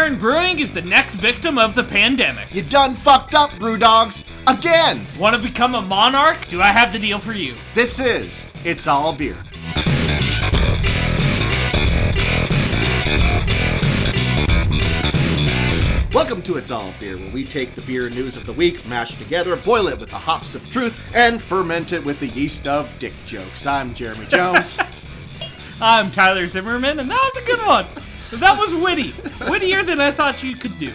Marin Brewing is the next victim of the pandemic. You done fucked up, BrewDogs. Again. Want to become a monarch? Do I have the deal for you? This is It's All Beer. Welcome to It's All Beer, where we take the beer news of the week, mash it together, boil it with the hops of truth, and ferment it with the yeast of dick jokes. I'm Jeremy Jones. I'm Tyler Zimmerman, and that was a good one. That was witty. Wittier than I thought you could do.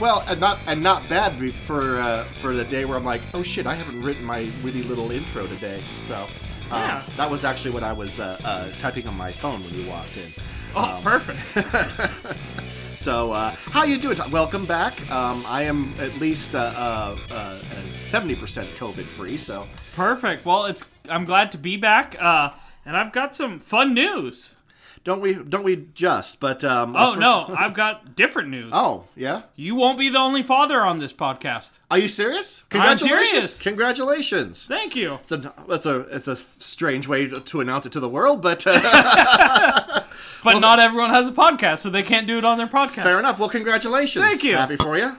well, and not and not bad for uh, for the day where I'm like, oh shit, I haven't written my witty little intro today. So uh, Yeah. that was actually what I was uh, uh, typing on my phone when you walked in. Oh, perfect. So, uh, how you doing? Welcome back. Um, I am at least uh, uh, uh, 70% COVID free, so Perfect. Well, it's I'm glad to be back. Uh, and I've got some fun news. Don't we don't we just? But um, Oh first- no, I've got different news. Oh yeah. You won't be the only father on this podcast. Are you serious? I'm Congratulations! serious. Congratulations. Thank you. It's a it's a it's a strange way to, announce it to the world, but uh, But not everyone has a podcast, so they can't do it on their podcast. fair enough. Well, congratulations. Thank you. Happy for you.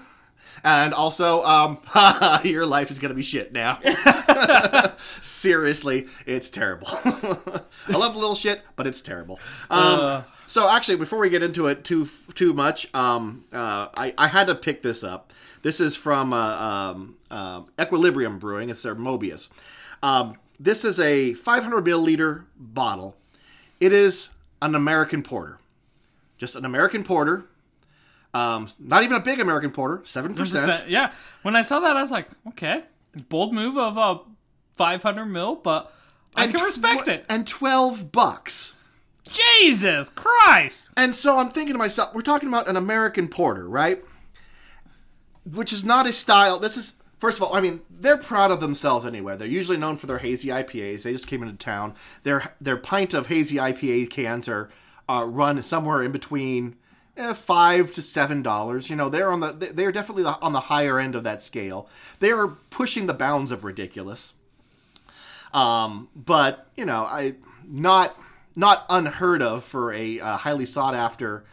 And also, um, your life is gonna be shit now. Seriously, it's terrible. I love little shit, but it's terrible. Um, Uh. so actually, before we get into it too too much, um, uh, I, I had to pick this up. This is from uh, um, uh, Equilibrium Brewing. It's their Mobius. Um, this is a 500 milliliter bottle. It is an American porter, just an American porter. Um, not even a big American porter, seven percent. Yeah. When I saw that, I was like, okay, bold move of a 500 mil, but I can respect it. And 12 bucks. Jesus Christ! And so I'm thinking to myself, we're talking about an American porter, right? Which is not a style. This is, first of all, I mean, they're proud of themselves anyway. They're usually known for their hazy IPAs. They just came into town. Their their pint of hazy IPA cans are uh, run somewhere in between eh, five to seven dollars. You know, they're on the they're definitely on the higher end of that scale. They are pushing the bounds of ridiculous. Um, but you know, I not not unheard of for a uh, highly sought after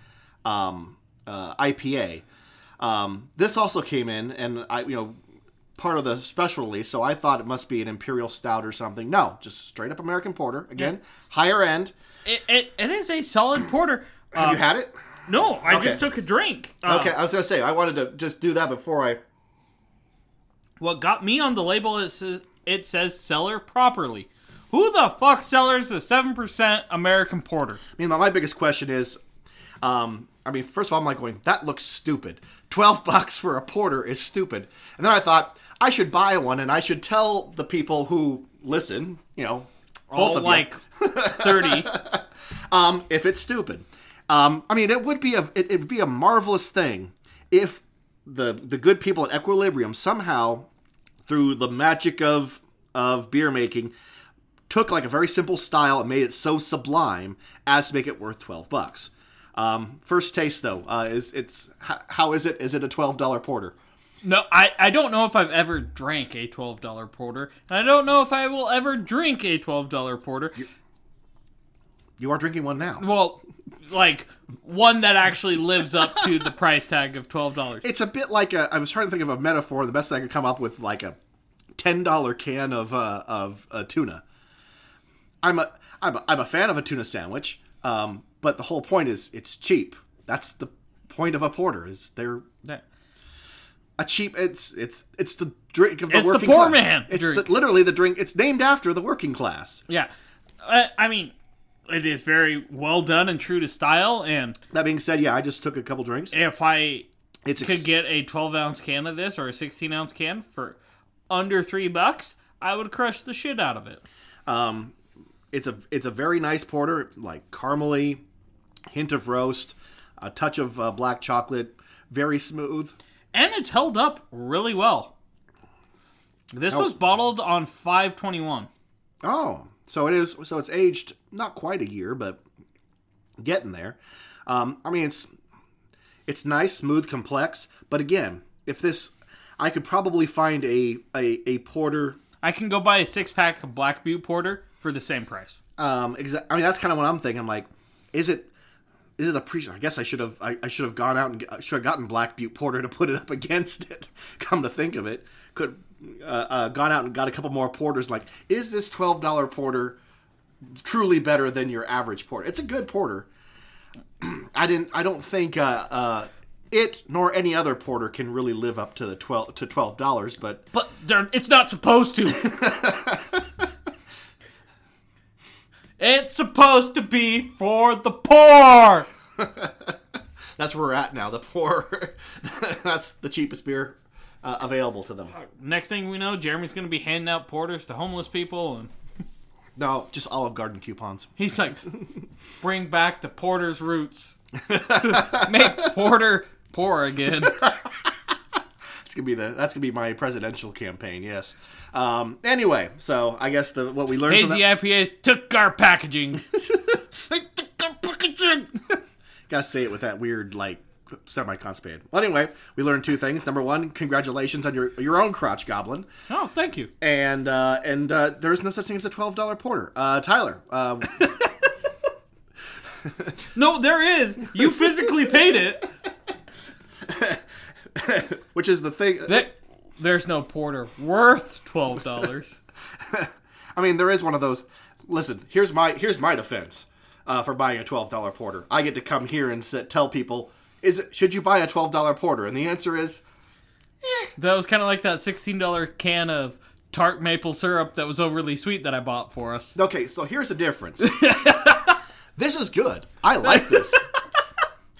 um, uh, IPA. Um, this also came in, and I you know part of the special release, so I thought it must be an imperial stout or something. No, just straight up American porter. Again, higher end. It, it, it is a solid porter. Have Uh, you had it? No, I Okay. just took a drink. Uh, Okay, I was gonna say I wanted to just do that before I. What got me on the label is it says seller properly. Who the fuck sellers the seven percent American porter? I mean, my, my biggest question is, um, I mean, first of all, I'm like going, that looks stupid. Twelve bucks for a porter is stupid. And then I thought I should buy one, and I should tell the people who listen, you know, both All of you, like thirty. um, if it's stupid. Um, I mean, it would be a it, it would be a marvelous thing if the the good people at Equilibrium somehow, through the magic of of beer making, took like a very simple style and made it so sublime as to make it worth twelve bucks. Um, first taste though, uh, is it's how, how is it? Is it a twelve dollar porter? No, I, I don't know if I've ever drank a twelve dollar porter, and I don't know if I will ever drink a twelve dollar porter. You are drinking one now. Well, like one that actually lives up to the price tag of twelve dollars. It's a bit like a. I was trying to think of a metaphor. The best I could come up with, like a ten dollar can of uh, of uh, tuna. I'm a I'm a, I'm a fan of a tuna sandwich, um, but the whole point is it's cheap. That's the point of a porter. Is they're a cheap. It's it's it's the drink of the working class. It's the poor class. man It's drink. The, literally the drink. It's named after the working class. Yeah, I, I mean, it is very well done and true to style. And That being said, yeah, I just took a couple drinks. if I It's could ex- get a twelve ounce can of this or a sixteen ounce can for under three bucks, I would crush the shit out of it. Um, it's a it's a very nice porter, like caramely, hint of roast, a touch of uh, black chocolate, very smooth. and it's held up really well. This was bottled on 521. Oh, so it is. So it's aged not quite a year, but getting there. Um, I mean, it's it's nice, smooth, complex. But again, if this, I could probably find a a, a porter. I can go buy a six pack of Black Butte Porter for the same price. Um, exa- I mean, that's kind of what I'm thinking. I'm like, is it is it a pre? I guess I should have. I, I should have gone out and I should have gotten Black Butte Porter to put it up against it. Come to think of it, could uh, uh, gone out and got a couple more porters. Like, is this twelve dollar porter truly better than your average porter? It's a good porter. I didn't. I don't think uh, uh, it nor any other porter can really live up to the twelve to twelve dollars. But But it's not supposed to. it's supposed to be for the poor. that's where we're at now. The poor. that's the cheapest beer uh, available to them. Next thing we know, Jeremy's going to be handing out porters to homeless people, and No, just Olive Garden coupons. he's like, "Bring back the porter's roots. Make porter poor again." It's gonna be the that's gonna be my presidential campaign. Yes. Um, anyway, so I guess the what we learned Hazy from IPAs took our packaging. that. Gotta say it with that weird like semi constipated. Well, anyway, we learned two things. Number one, congratulations on your your own crotch goblin, Oh, thank you. and uh, and uh, there's no such thing as a twelve dollar porter. Uh, Tyler, uh, No, there is. You physically paid it. which is the thing. That there's no porter worth twelve dollars. I mean, there is one of those. Listen, here's my here's my defense uh, for buying a twelve dollar porter. I get to come here and sit, tell people, is it should you buy a twelve dollar porter? And the answer is, eh. That was kind of like that sixteen dollar can of tart maple syrup that was overly sweet that I bought for us. okay. So here's the difference. this is good. I like this.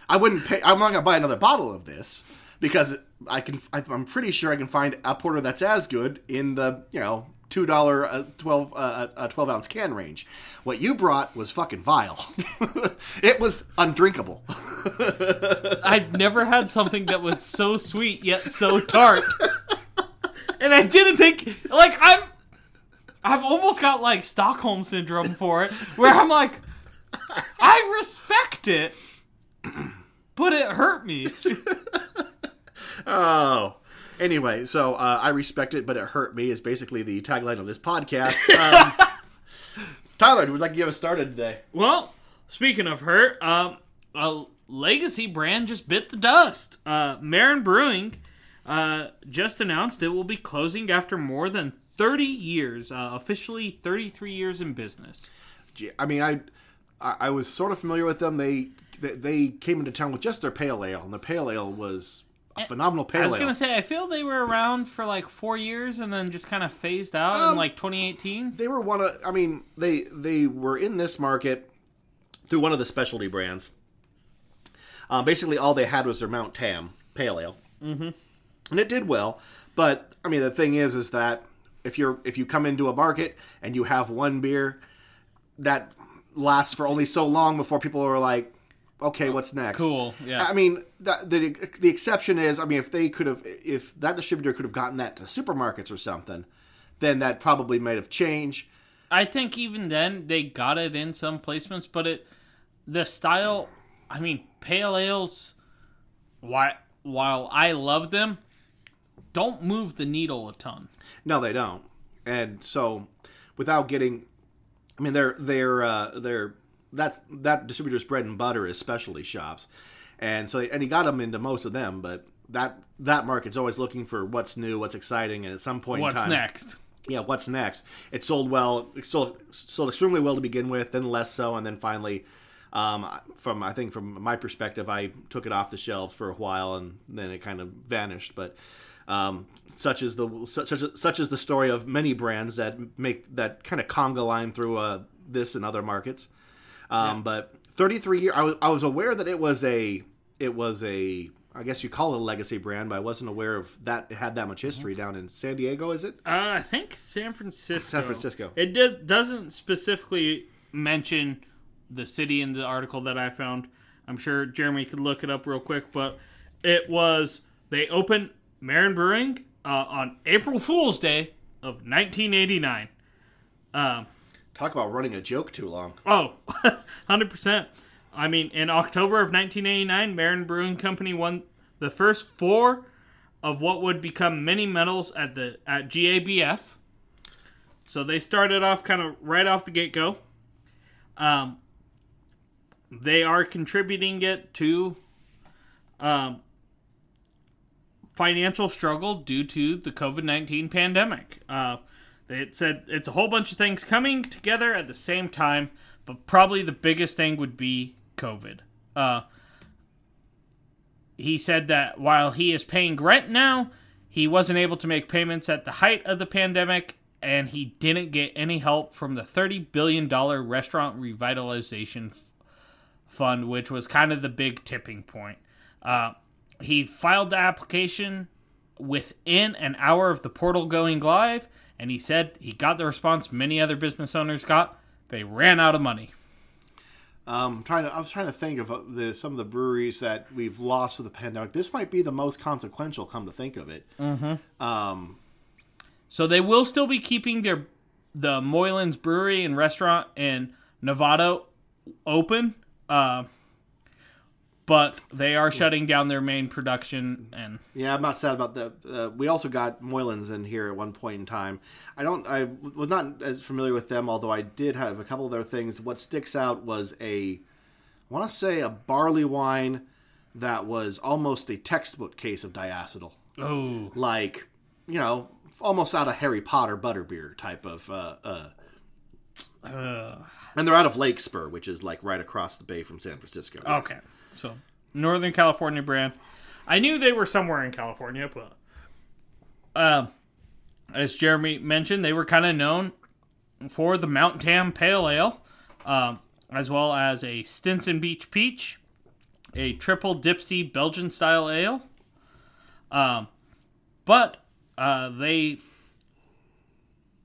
I wouldn't pay. I'm not gonna buy another bottle of this because I can. I- I'm pretty sure I can find a porter that's as good in the you know two dollar uh, twelve uh, uh, twelve ounce can range. What you brought was fucking vile. it was undrinkable. I've never had something that was so sweet yet so tart. And I didn't think like I'm I've almost got like Stockholm syndrome for it where I'm like I respect it but it hurt me. Oh. Anyway, so uh, I respect it, but it hurt me is basically the tagline of this podcast. Um, Tyler, would you like to get us started today? Well, speaking of hurt, um a legacy brand just bit the dust. Uh Marin Brewing uh just announced it will be closing after more than 30 years, uh, officially 33 years in business. Gee, I mean, I, I was sort of familiar with them. They they came into town with just their pale ale, and the pale ale was a phenomenal pale ale. I was gonna say I feel they were around for like four years and then just kind of phased out in Um, like 2018. they were one of. I mean, they they were in this market through one of the specialty brands. Uh, basically, all they had was their Mount Tam pale ale, mm-hmm. and it did well. But I mean, the thing is, is that if you're if you come into a market and you have one beer that lasts for only so long before people are like, okay, what's next? Cool, yeah. I mean, the, the the exception is, I mean, if they could have, if that distributor could have gotten that to supermarkets or something, then that probably might have changed. I think even then they got it in some placements, but it the style. I mean, pale ales. Why? While I love them, don't move the needle a ton. No, they don't. And so, without getting, I mean, they're they're uh, they're that's that distributor's bread and butter is specialty shops, and so and he got them into most of them, but that that market's always looking for what's new, what's exciting, and at some point What's in time, next? yeah, what's next? It sold well, it sold sold extremely well to begin with, then less so, and then finally, um, from I think from my perspective, I took it off the shelves for a while, and then it kind of vanished. But um, such is the such such, such is the story of many brands that make that kind of conga line through uh, this and other markets. Um, But 33 years, I was, I was aware that it was a it was a I guess you call it a legacy brand, but I wasn't aware of that it had that much history down in San Diego. Is it? Uh, I think San Francisco. San Francisco. It do- doesn't specifically mention the city in the article that I found. I'm sure Jeremy could look it up real quick, but it was they opened Marin Brewing uh, on April Fool's Day of 1989. Um, Talk about running a joke too long. Oh, 100%. I mean, in October of 1989, Marin Brewing Company won the first four of what would become mini medals at the at GABF. So they started off kind of right off the get go. Um, they are contributing it to um, financial struggle due to the COVID 19 pandemic. Uh, it said it's a whole bunch of things coming together at the same time, but probably the biggest thing would be COVID. Uh, he said that while he is paying rent now, he wasn't able to make payments at the height of the pandemic, and he didn't get any help from the $30 billion restaurant revitalization fund, which was kind of the big tipping point. Uh, he filed the application within an hour of the portal going live, and he said he got the response many other business owners got. They ran out of money. Um, trying to, I was trying to think of uh, the, some of the breweries that we've lost to the pandemic. This might be the most consequential. Come to think of it, Hmm. Um. So they will still be keeping their the Moylan's Brewery and Restaurant in Novato open, uh, but they are shutting down their main production and Yeah, I'm not sad about that. Uh, we also got Moylan's in here at one point in time. I don't. I was not as familiar with them, although I did have a couple of their things. What sticks out was a, I want to say a barley wine that was almost a textbook case of diacetyl, oh like you know, almost out of Harry Potter butterbeer type of. Uh, uh, and they're out of Larkspur, which is like right across the bay from San Francisco. Yes. okay. So Northern California brand. I knew they were somewhere in California, but um, as Jeremy mentioned, they were kind of known for the Mount Tam Pale Ale, um, as well as a Stinson Beach Peach, a triple Dipsea Belgian style ale. Um, but uh, they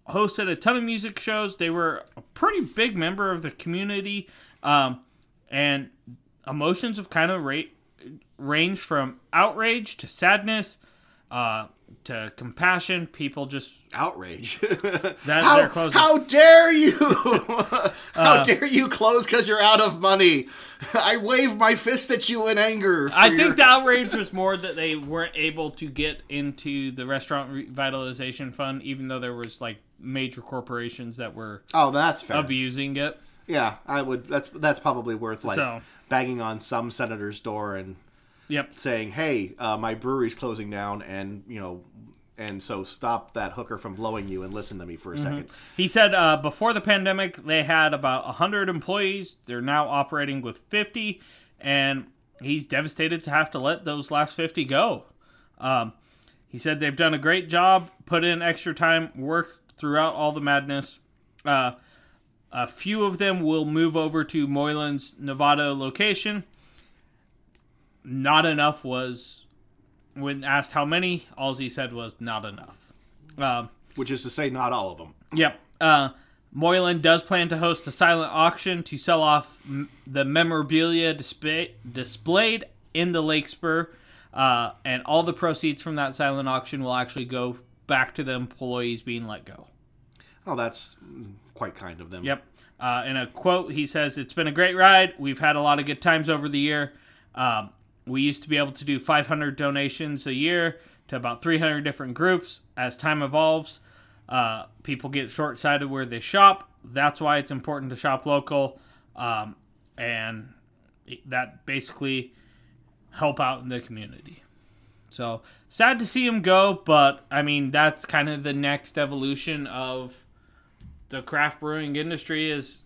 hosted a ton of music shows. They were a pretty big member of the community, um, and emotions have kind of ra- ranged from outrage to sadness uh, to compassion. People just outrage. that how, how dare you? how dare you close because you're out of money? I wave my fist at you in anger. I your- think the outrage was more that they weren't able to get into the restaurant revitalization fund, even though there was like major corporations that were Oh, that's fair. abusing it. yeah, I would. That's that's probably worth like So- banging on some senator's door and Yep. saying, "Hey, uh, my brewery's closing down, and you know." And so stop that hooker from blowing you and listen to me for a Mm-hmm. second. He said uh, before the pandemic, they had about 100 employees. They're now operating with 50, and he's devastated to have to let those last 50 go. Um, he said they've done a great job, put in extra time, worked throughout all the madness. Uh, a few of them will move over to Moylan's Novato location. Not enough was, when asked how many, all he said was not enough. Um, Which is to say, not all of them. Yep. Uh, Moylan does plan to host a silent auction to sell off m- the memorabilia display- displayed in the Larkspur, uh, and all the proceeds from that silent auction will actually go back to the employees being let go. Oh, that's quite kind of them. Yep. Uh, in a quote, he says, It's been a great ride. We've had a lot of good times over the year. Um, we used to be able to do 500 donations a year to about 300 different groups. As time evolves, uh, people get short sighted where they shop. That's why it's important to shop local. Um, and that basically help out in the community. So sad to see him go, but I mean, that's kind of the next evolution of the craft brewing industry is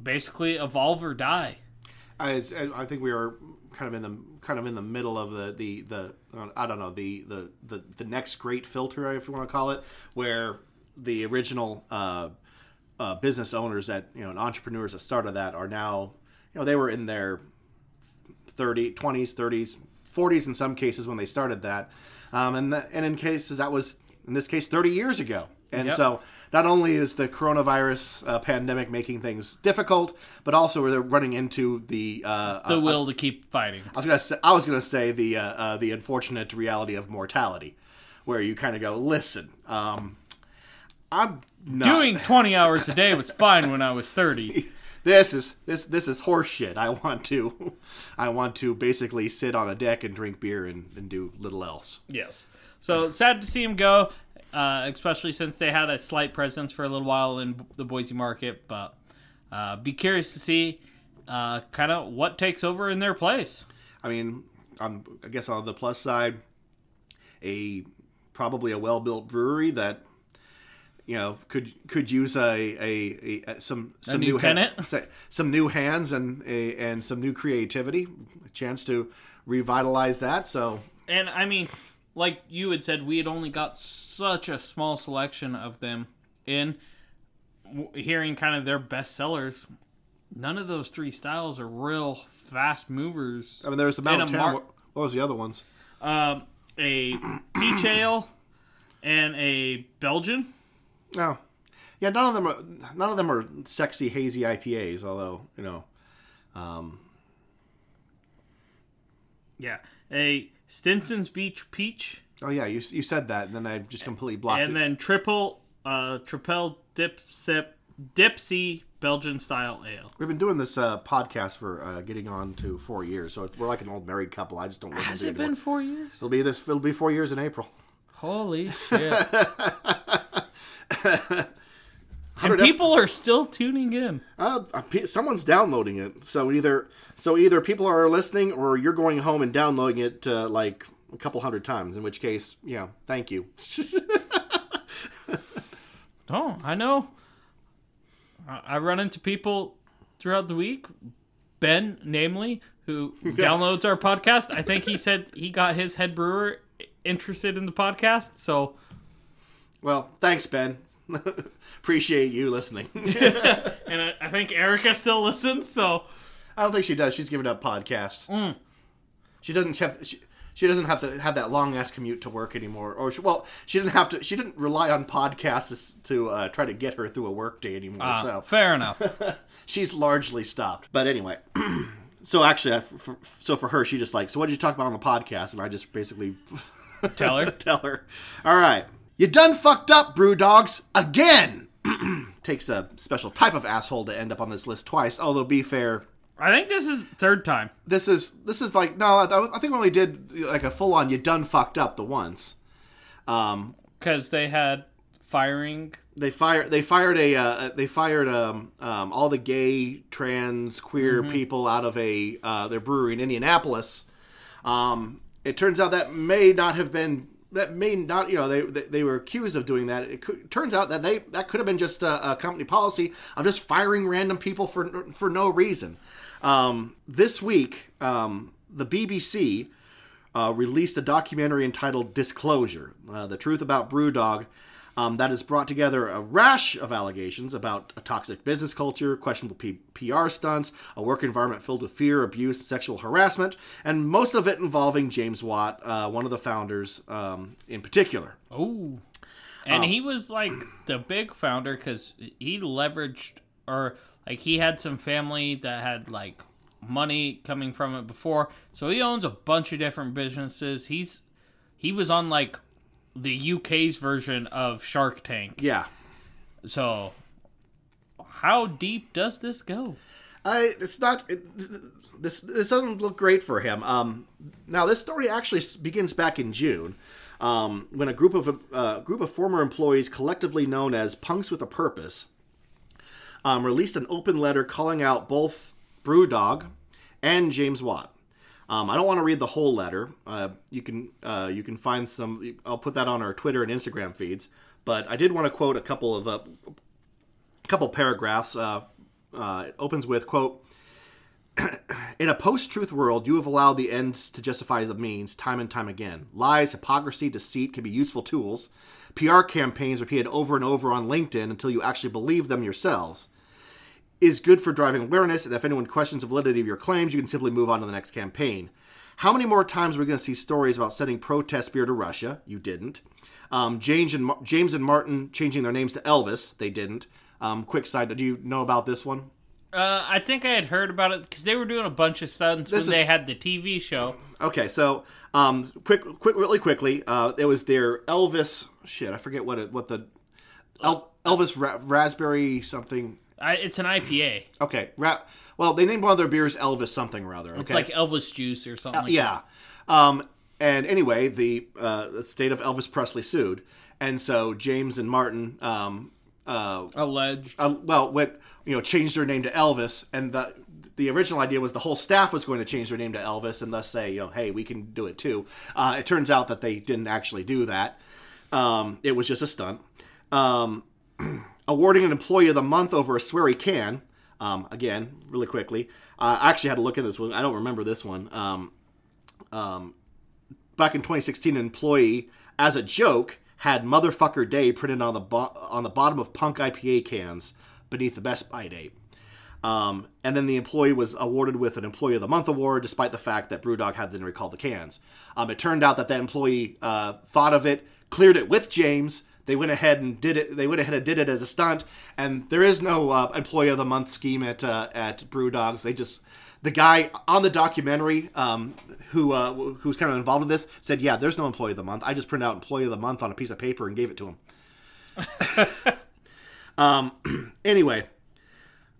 basically evolve or die. I, I think we are kind of in the kind of in the middle of the the the I don't know the the the, the next great filter if you want to call it where the original uh, uh, business owners that you know and entrepreneurs that started that are now you know they were in their 30 20s 30s 40s in some cases when they started that um, and that, and in cases that was in this case 30 years ago and Yep. so not only is the coronavirus uh, pandemic making things difficult but also they're running into the uh, The uh, will to keep fighting. I was gonna say, I was gonna say the uh, uh, the unfortunate reality of mortality, where you kind of go, listen, um, I'm not, Doing 20 hours a day was fine when I was 30. this is this this is horseshit. I want to, I want to basically sit on a deck and drink beer and, and do little else. Yes. So sad to see him go, uh, especially since they had a slight presence for a little while in the Boise market. But uh, be curious to see uh, kind of what takes over in their place. I mean, on I guess on the plus side, a probably a well built brewery that you know could could use a a, a some some new new, tenant? ha- some new hands and a, and some new creativity, a chance to revitalize that. So And I mean, like you had said, we had only got such a small selection of them in hearing kind of their best sellers. None of those three styles are real fast movers. I mean, there's the Mountain mar- what, what was the other ones? Um, a peach ale and a Belgian. Oh, yeah. None of them are none of them are sexy hazy IPAs. Although you know, Yeah, a Stinson's Beach peach, oh yeah, you you said that, and then I just completely blocked it. and it. then triple uh Tripel Dip Sip Dipsea Belgian style ale. We've been doing this uh, podcast for uh, getting on to four years, so we're like an old married couple. I just don't listen Has to it anymore. been four years? It'll be this. It'll be four years in April. Holy shit! and Hundred ep- people are still tuning in. uh, uh, someone's downloading it. So either so either people are listening or you're going home and downloading it uh, like a couple hundred times. In which case, yeah, thank you. Oh, I know. I run into people throughout the week. Ben, namely, who downloads our podcast. I think he said he got his head brewer interested in the podcast. So well, thanks, Ben. Appreciate you listening. And I, I think Erica still listens, so I don't think she does. She's given up podcasts. She doesn't have. She, she doesn't have to have that long ass commute to work anymore. Or she, well, she didn't have to. She didn't rely on podcasts to uh, try to get her through a work day anymore. uh, so fair enough. she's largely stopped. But anyway, so actually, I, for, so for her, she just like, so what did you talk about on the podcast? And I just basically Tell her. tell her, all right, you done fucked up, BrewDogs again. Takes a special type of asshole to end up on this list twice. Although, be fair, I think this is third time. this is this is like no, I, I think we only did like a full on you done fucked up the once. Um, Because they had firing. they fired they fired a uh, they fired um, um, all the gay trans queer people out of a uh, their brewery in Indianapolis. Um, it turns out that may not have been that may not you know they they, they were accused of doing that. It could, turns out that they that could have been just a, a company policy of just firing random people for for no reason. Um, this week, um, the BBC uh, released a documentary entitled Disclosure uh, The Truth About Brewdog. Um, that has brought together a rash of allegations about a toxic business culture, questionable P- PR stunts, a work environment filled with fear, abuse, sexual harassment, and most of it involving James Watt, uh, one of the founders um, in particular. Oh. And he was like the big founder because he leveraged, or like he had some family that had like money coming from it before. So he owns a bunch of different businesses. He's he was on like the UK's version of Shark Tank. Yeah. So how deep does this go? I, it's not. It, this this doesn't look great for him. Um, now this story actually begins back in June, um, when a group of uh, group of former employees, collectively known as Punks with a Purpose, um, released an open letter calling out both BrewDog and James Watt. Um, I don't want to read the whole letter. Uh, you can uh, you can find some. I'll put that on our Twitter and Instagram feeds. But I did want to quote a couple of uh, a couple paragraphs. Uh, uh, it opens with quote. In a post-truth world, you have allowed the ends to justify the means time and time again. Lies, hypocrisy, deceit can be useful tools. PR campaigns repeated over and over on LinkedIn until you actually believe them yourselves is good for driving awareness, and if anyone questions the validity of your claims, you can simply move on to the next campaign. How many more times are we going to see stories about sending protest beer to Russia? You didn't. Um, James and James and Martin changing their names to Elvis. They didn't. Um, quick side, do you know about this one? Uh, I think I had heard about it because they were doing a bunch of stunts when This is- they had the TV show. Okay, so um, quick, quick, really quickly, uh, it was their Elvis. Shit, I forget what it, what the El, Elvis ra- raspberry something. I, it's an IPA. Okay, well, they named one of their beers Elvis something or other. Okay? It's like Elvis juice or something. like yeah. Um, and anyway, the, uh, state of Elvis Presley sued, and so James and Martin, um, uh, alleged. uh, well, went you know changed their name to Elvis, and the the original idea was the whole staff was going to change their name to Elvis and thus say, you know, hey, we can do it too. Uh, it turns out that they didn't actually do that. Um, it was just a stunt. Awarding an employee of the month over a sweary can. Um, again, really quickly. Uh, I actually had to look at this one. I don't remember this one. Um, um, back in 2016, an employee, as a joke, had "Motherfucker Day" printed on the bo- on the bottom of Punk IPA cans beneath the Best Buy date. Um, and then the employee was awarded with an Employee of the Month award, despite the fact that BrewDog had then recalled the cans. Um, it turned out that that employee uh, thought of it, cleared it with James. They went ahead and did it. They went ahead and did it as a stunt. And there is no uh, Employee of the Month scheme at uh, at BrewDogs. They just the guy on the documentary um, who uh, who's kind of involved in this said, "Yeah, there's no Employee of the Month. I just printed out Employee of the Month on a piece of paper and gave it to him." um, anyway,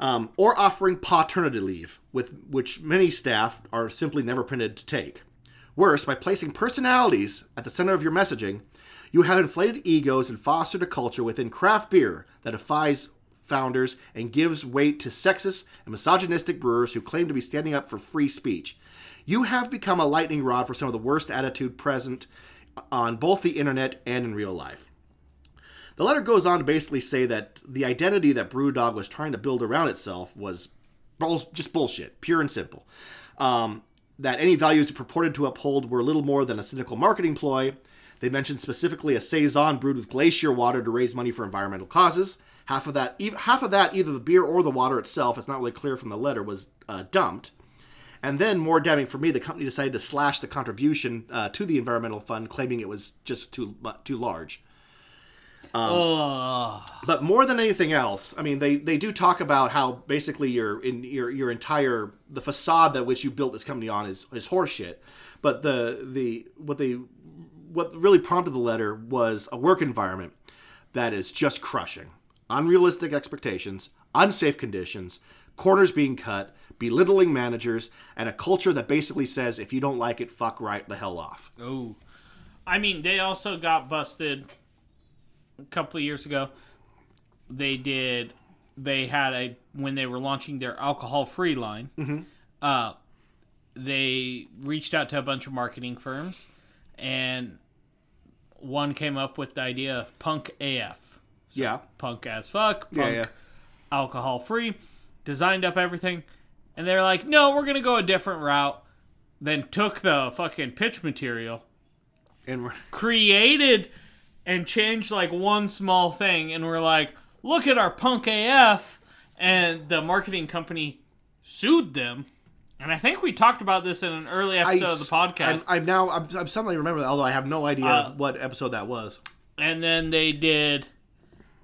um, or offering paternity leave, with which many staff are simply never printed to take. Worse, by placing personalities at the center of your messaging, you have inflated egos and fostered a culture within craft beer that defies founders and gives weight to sexist and misogynistic brewers who claim to be standing up for free speech. You have become a lightning rod for some of the worst attitude present on both the internet and in real life. The letter goes on to basically say that the identity that Brewdog was trying to build around itself was just bullshit, pure and simple. Um, that any values it purported to uphold were little more than a cynical marketing ploy. They mentioned specifically a saison brewed with glacier water to raise money for environmental causes. Half of that, half of that, either the beer or the water itself, it's not really clear from the letter, was uh, dumped. And then, more damning for me, the company decided to slash the contribution uh, to the environmental fund, claiming it was just too too large. Ugh. But more than anything else, I mean, they, they do talk about how basically your in your your entire the facade that which you built this company on is is horseshit. But the the what they what really prompted the letter was a work environment that is just crushing, unrealistic expectations, unsafe conditions, corners being cut, belittling managers, and a culture that basically says if you don't like it, fuck right the hell off. Oh, I mean, they also got busted a couple of years ago. They did. They had a when they were launching their alcohol-free line. Uh, they reached out to a bunch of marketing firms, and one came up with the idea of punk AF, Yeah, punk as fuck, punk yeah, yeah. alcohol free, designed up everything, and they're like, no, we're gonna go a different route. Then took the fucking pitch material, And we're- created and changed like one small thing, and we're like, look at our punk AF, and the marketing company sued them. And I think we talked about this in an early episode of the podcast. I'm, I'm now I'm, I'm suddenly remember that, although I have no idea Uh, what episode that was. and then they did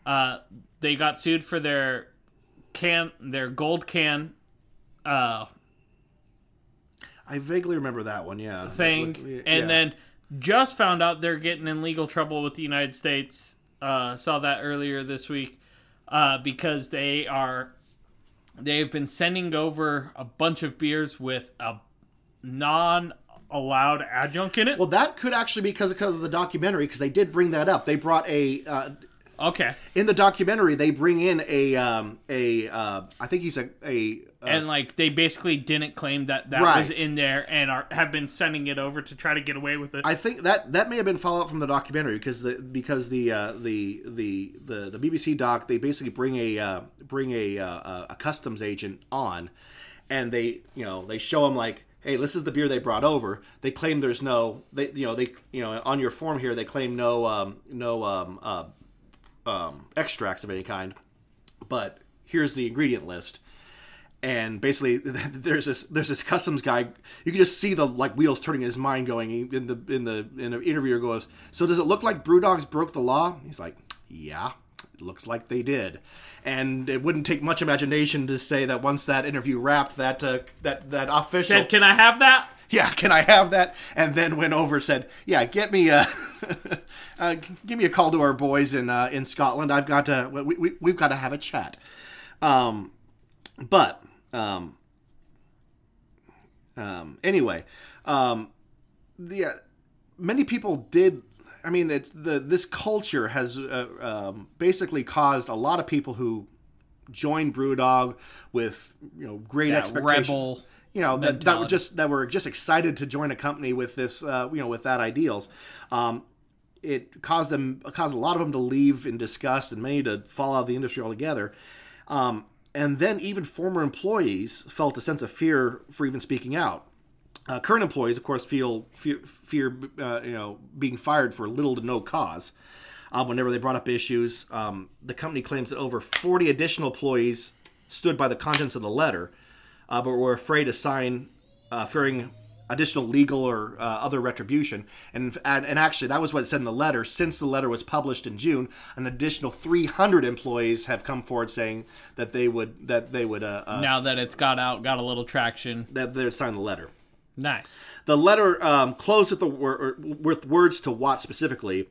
uh they got sued for their can their gold can uh I vaguely remember that one. Yeah, thing looked- and then just found out they're getting in legal trouble with the United States uh saw that earlier this week uh because they are they've been sending over a bunch of beers with a non allowed adjunct in it well, that could actually be because of the documentary because they did bring that up. They brought a uh, okay in the documentary they bring in a um, a uh, I think he's a a uh, and like they basically didn't claim that that Right. was in there and are have been sending it over to try to get away with it. I think that that may have been fallout from the documentary because the because the uh, the, the the the BBC doc they basically bring a uh, bring a uh, a customs agent on, and they you know they show him like hey this is the beer they brought over. They claim there's no they you know they you know on your form here they claim no um, no um, uh, um, extracts of any kind, but here's the ingredient list and basically there's this there's this customs guy you can just see the like wheels turning in his mind going in the in the in the interviewer goes so does it look like brewdogs broke the law he's like yeah it looks like they did and it wouldn't take much imagination to say that once that interview wrapped that uh, that that official Said, "Can I have that?" yeah, can I have that? And then went over said, yeah, get me a, uh, give me a call to our boys in uh, in Scotland. I've got to, we, we, we've got to have a chat. Um, but um, um, anyway, um, the uh, many people did. I mean, it's the this culture has uh, um, basically caused a lot of people who join BrewDog with you know great That expectations. rebel. You know that, that were just that were just excited to join a company with this uh, you know with that ideals. Um, it caused them caused a lot of them to leave in disgust and many to fall out of the industry altogether. Um, and then even former employees felt a sense of fear for even speaking out. Uh, current employees of course feel fear, fear uh, you know being fired for little to no cause uh, whenever they brought up issues. Um, the company claims that over 40 additional employees stood by the contents of the letter uh, but were afraid to sign, uh, fearing additional legal or uh, other retribution. And, and and actually, that was what it said in the letter. Since the letter was published in June, an additional 300 employees have come forward saying that they would that they would uh, uh, Now that it's got out, got a little traction. that they would sign the letter. Nice. The letter um, closed with the wor- with words to Watt specifically.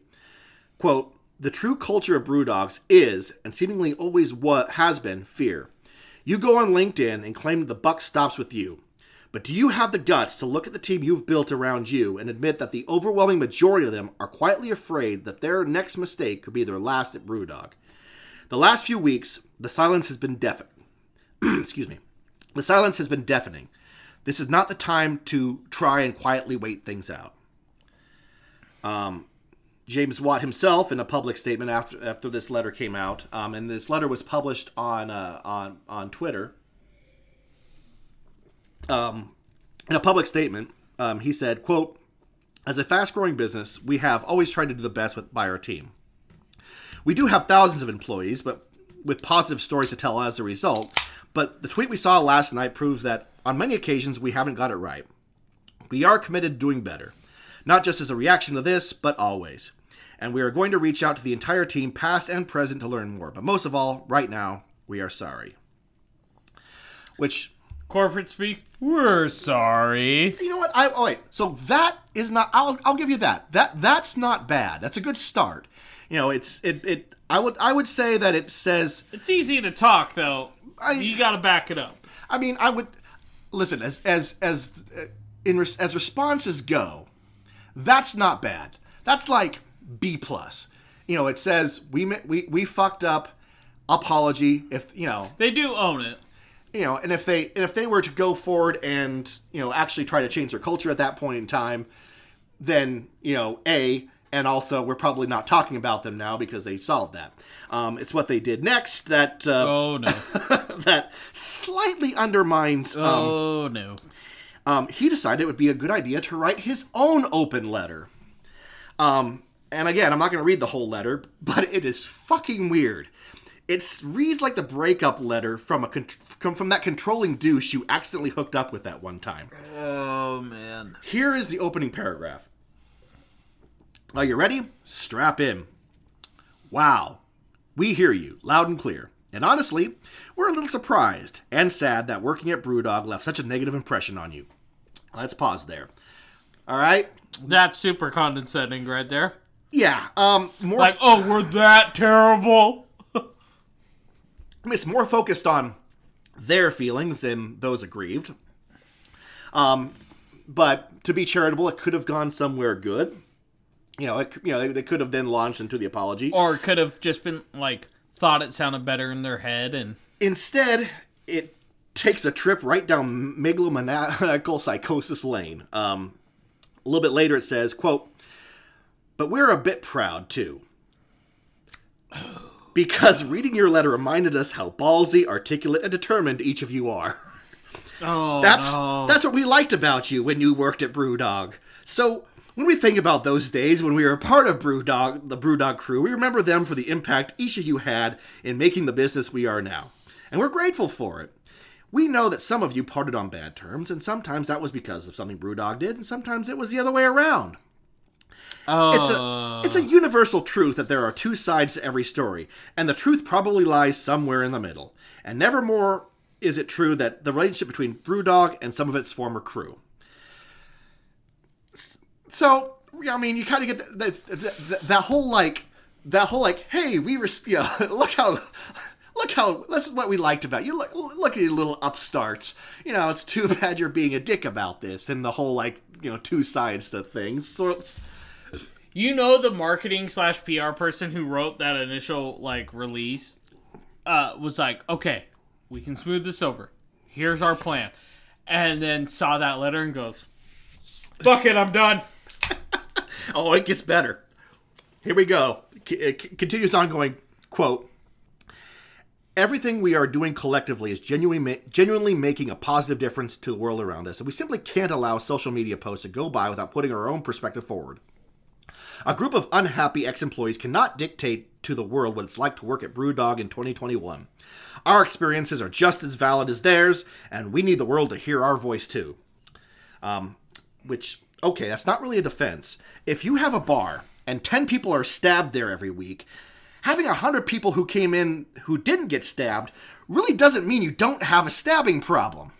"Quote: The true culture of BrewDogs is, and seemingly always what has been, fear. You go on LinkedIn and claim the buck stops with you, but do you have the guts to look at the team you've built around you and admit that the overwhelming majority of them are quietly afraid that their next mistake could be their last at BrewDog? The last few weeks, the silence has been deafening. Excuse me. The silence has been deafening. This is not the time to try and quietly wait things out. Um, James Watt himself, in a public statement after after this letter came out, um, and this letter was published on uh, on on Twitter. Um, in a public statement, um, he said, "quote As a fast-growing business, we have always tried to do the best with by our team. We do have thousands of employees, but with positive stories to tell as a result. But the tweet we saw last night proves that on many occasions we haven't got it right. We are committed to doing better, not just as a reaction to this, but always. And we are going to reach out to the entire team, past and present, to learn more. But most of all, right now, we are sorry. Which Corporate speak. We're sorry. you know what? I oh wait. So that is not. I'll I'll give you that. That that's not bad. That's a good start. You know, it's it it. I would I would say that it says. It's easy to talk though. I- you got to back it up. I mean, I would listen as as as uh, in as responses go. That's not bad. That's like B plus. You know, it says we we we fucked up. Apology if you know They do own it. you know, and if they and if they were to go forward and you know actually try to change their culture at that point in time, then you know a and also we're probably not talking about them now because they solved that. Um, it's what they did next that uh, Oh no. that slightly undermines. Um, oh no. um, he decided it would be a good idea to write his own open letter. Um, and again, I'm not going to read the whole letter, but it is fucking weird. It reads like the breakup letter from a from that controlling douche you accidentally hooked up with that one time. Oh man. Here is the opening paragraph. Are you ready? Strap in. Wow. We hear you loud and clear. And honestly, we're a little surprised and sad that working at Brewdog left such a negative impression on you. Let's pause there. All right? That's super condescending right there. Yeah, um more Like, oh, we're that terrible. it's more focused on their feelings than those aggrieved. Um, but to be charitable, it could have gone somewhere good. You know, it, you know, they, they could have then launched into the apology. Or it could have just been like thought it sounded better in their head and Instead, it takes a trip right down megalomaniacal psychosis lane. Um, a little bit later, it says, "quote But we're a bit proud too." Because reading your letter reminded us how ballsy, articulate, and determined each of you are. oh That's no. that's what we liked about you when you worked at BrewDog. So when we think about those days when we were a part of BrewDog, the BrewDog crew, we remember them for the impact each of you had in making the business we are now, and we're grateful for it. We know that some of you parted on bad terms, and sometimes that was because of something BrewDog did, and sometimes it was the other way around. Oh, It's a it's a oh. universal truth that there are two sides to every story, and the truth probably lies somewhere in the middle. And never more is it true that the relationship between BrewDog and some of its former crew. So, I mean, you kind of get that that, that that whole like that whole like, hey, we res- you know, look how. Look how this is what we liked about you. Look, look at you little upstarts. You know, it's too bad you're being a dick about this, and the whole like you know two sides to things. So You know the marketing slash PR person who wrote that initial like release. uh, was like, okay, we can smooth this over. Here's our plan. And then saw that letter and goes, fuck it, I'm done. Oh, it gets better. Here we go. It continues on going, quote, Everything we are doing collectively is genuinely, genuinely making a positive difference to the world around us, and we simply can't allow social media posts to go by without putting our own perspective forward. A group of unhappy ex employees cannot dictate to the world what it's like to work at Brewdog in 2021. Our experiences are just as valid as theirs, and we need the world to hear our voice too Um, which okay, that's not really a defense. If you have a bar and 10 people are stabbed there every week, having 100 people who came in who didn't get stabbed really doesn't mean you don't have a stabbing problem.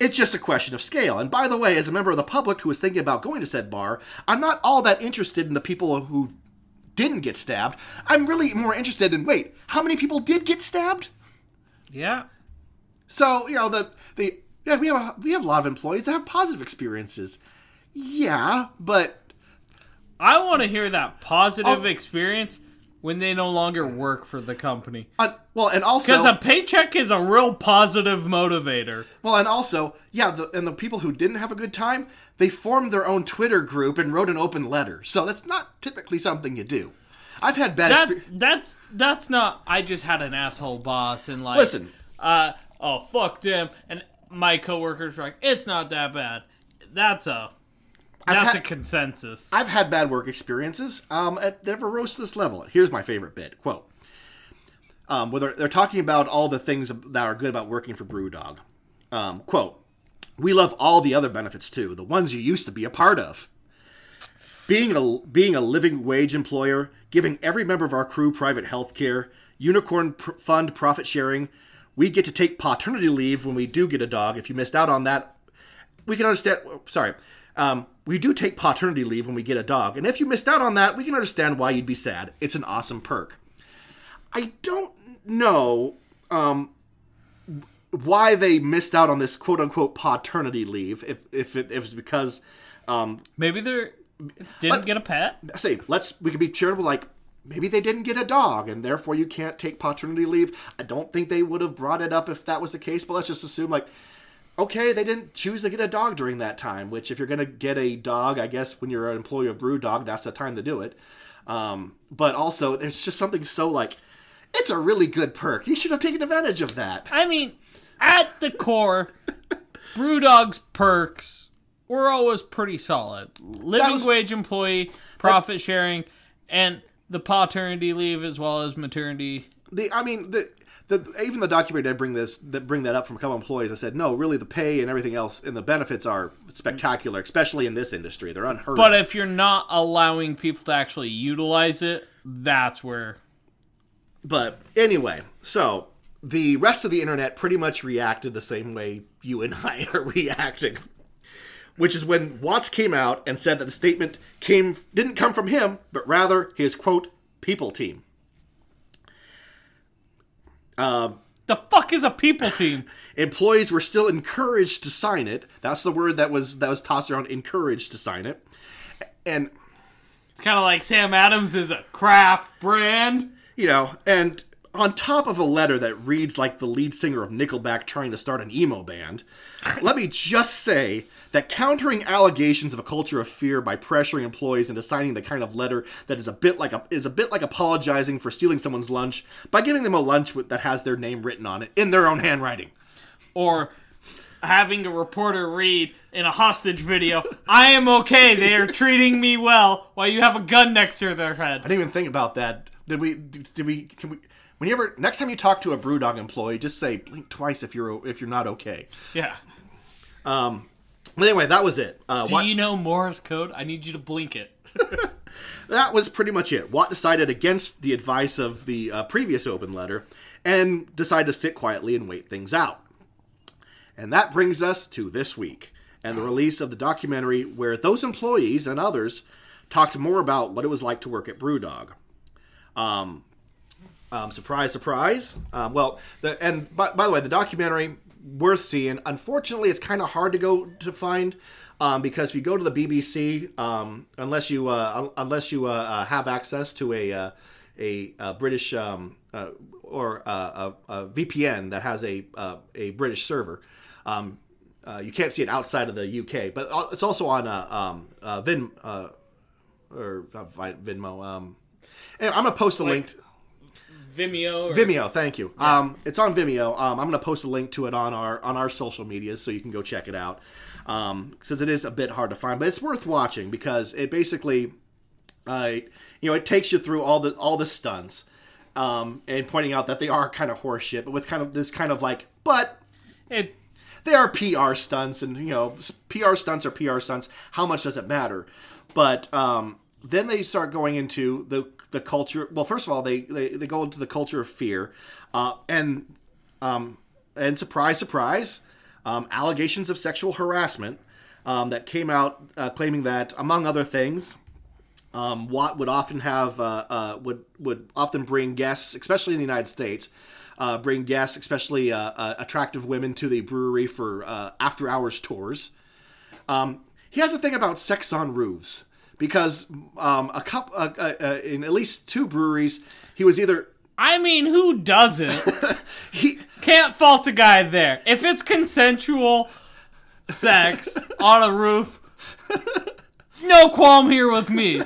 It's just a question of scale. And by the way, as a member of the public who is thinking about going to said bar, I'm not all that interested in the people who didn't get stabbed. I'm really more interested in wait, how many people did get stabbed? Yeah. So you know the the yeah we have a, we have a lot of employees that have positive experiences. Yeah, but I want to hear that positive Oh. experience when they no longer work for the company. uh, well, and also Because a paycheck is a real positive motivator. well, and also yeah, the, and the people who didn't have a good time, they formed their own Twitter group and wrote an open letter. So that's not typically something you do. I've had bad That experiences. that's that's not. I just had an asshole boss and like Listen. Uh oh fuck them and my coworkers were like it's not that bad. That's a that's had- a consensus. I've had bad work experiences. Um, at never rose to this level. Here's my favorite bit. Quote. Um, where they're, they're talking about all the things that are good about working for BrewDog. Um, quote. We love all the other benefits too, the ones you used to be a part of. Being a being a living wage employer, giving every member of our crew private health care, unicorn pr- fund profit sharing. We get to take paternity leave when we do get a dog. If you missed out on that, we can understand. Sorry, um, we do take paternity leave when we get a dog, and if you missed out on that, we can understand why you'd be sad. It's an awesome perk. I don't know um, why they missed out on this quote unquote paternity leave. If if it, if it's because um, Maybe they didn't get a pet. say let's we could be charitable like maybe they didn't get a dog and therefore you can't take paternity leave i don't think they would have brought it up if that was the case but let's just assume like okay they didn't choose to get a dog during that time which if you're going to get a dog i guess when you're an employee of brew dog that's the time to do it um, but also there's just something so like it's a really good perk you should have taken advantage of that I mean, at the core, Brewdog's perks were always pretty solid. Living was- wage employee, profit sharing, and the paternity leave as well as maternity. The I mean the the even the documentary did bring this that bring that up from a couple employees. I said no, really the pay and everything else and the benefits are spectacular, especially in this industry. They're unheard But of. if you're not allowing people to actually utilize it, that's where But anyway, so the rest of the internet pretty much reacted the same way you and I are reacting. Which is when Watts came out and said that the statement came didn't come from him, but rather his quote people team. Um, the fuck is a people team. Employees were still encouraged to sign it. That's the word that was that was tossed around. Encouraged to sign it, and It's kind of like Sam Adams is a craft brand. you know, and on top of a letter that reads like the lead singer of Nickelback trying to start an emo band, let me just say that countering allegations of a culture of fear by pressuring employees into signing the kind of letter that is a bit like a is a bit like apologizing for stealing someone's lunch by giving them a lunch with, that has their name written on it in their own handwriting. or having a reporter read in a hostage video, I am okay, they are treating me well, while you have a gun next to their head. I didn't even think about that. Did we? Did we? Can we? Whenever next time you talk to a BrewDog employee, just say blink twice if you're if you're not okay. Yeah. Um, But anyway, that was it. Uh, Do Watt- you know Morse code? I need you to blink it. that was pretty much it. Watt decided against the advice of the uh, previous open letter and decided to sit quietly and wait things out. And that brings us to this week and the release of the documentary where those employees and others talked more about what it was like to work at BrewDog. Um, um, surprise, surprise. Um, well, the, and by, by the way, the documentary worth seeing. Unfortunately, it's kind of hard to go to find um, because if you go to the BBC, um, unless you uh, unless you uh, uh, have access to a uh, a, a British um, uh, or uh, a, a VPN that has a uh, a British server. Um, uh, you can't see it outside of the UK, but it's also on uh, um, uh, Vin uh, or Venmo. Um, and I'm gonna post a link. Vimeo. Or, Vimeo, thank you. Um, it's on Vimeo. Um, I'm going to post a link to it on our on our social medias, so you can go check it out. Um, since it is a bit hard to find, but it's worth watching because it basically, uh, you know, it takes you through all the all the stunts, um, and pointing out that they are kind of horseshit, but with kind of this kind of like, but It, they are PR stunts, and you know, PR stunts are PR stunts. How much does it matter? But um, then they start going into the the culture. Well, first of all, they they, they go into the culture of fear, uh, and um, and surprise, surprise, um, allegations of sexual harassment um, that came out uh, claiming that, among other things, um, Watt would often have uh, uh, would would often bring guests, especially in the United States, uh, bring guests, especially uh, uh, attractive women, to the brewery for uh, after hours tours. Um, he has a thing about sex on roofs because um, a couple uh, uh, in at least two breweries, he was either I mean, who doesn't? he Can't fault a guy there. If it's consensual sex on a roof, no qualm here with me.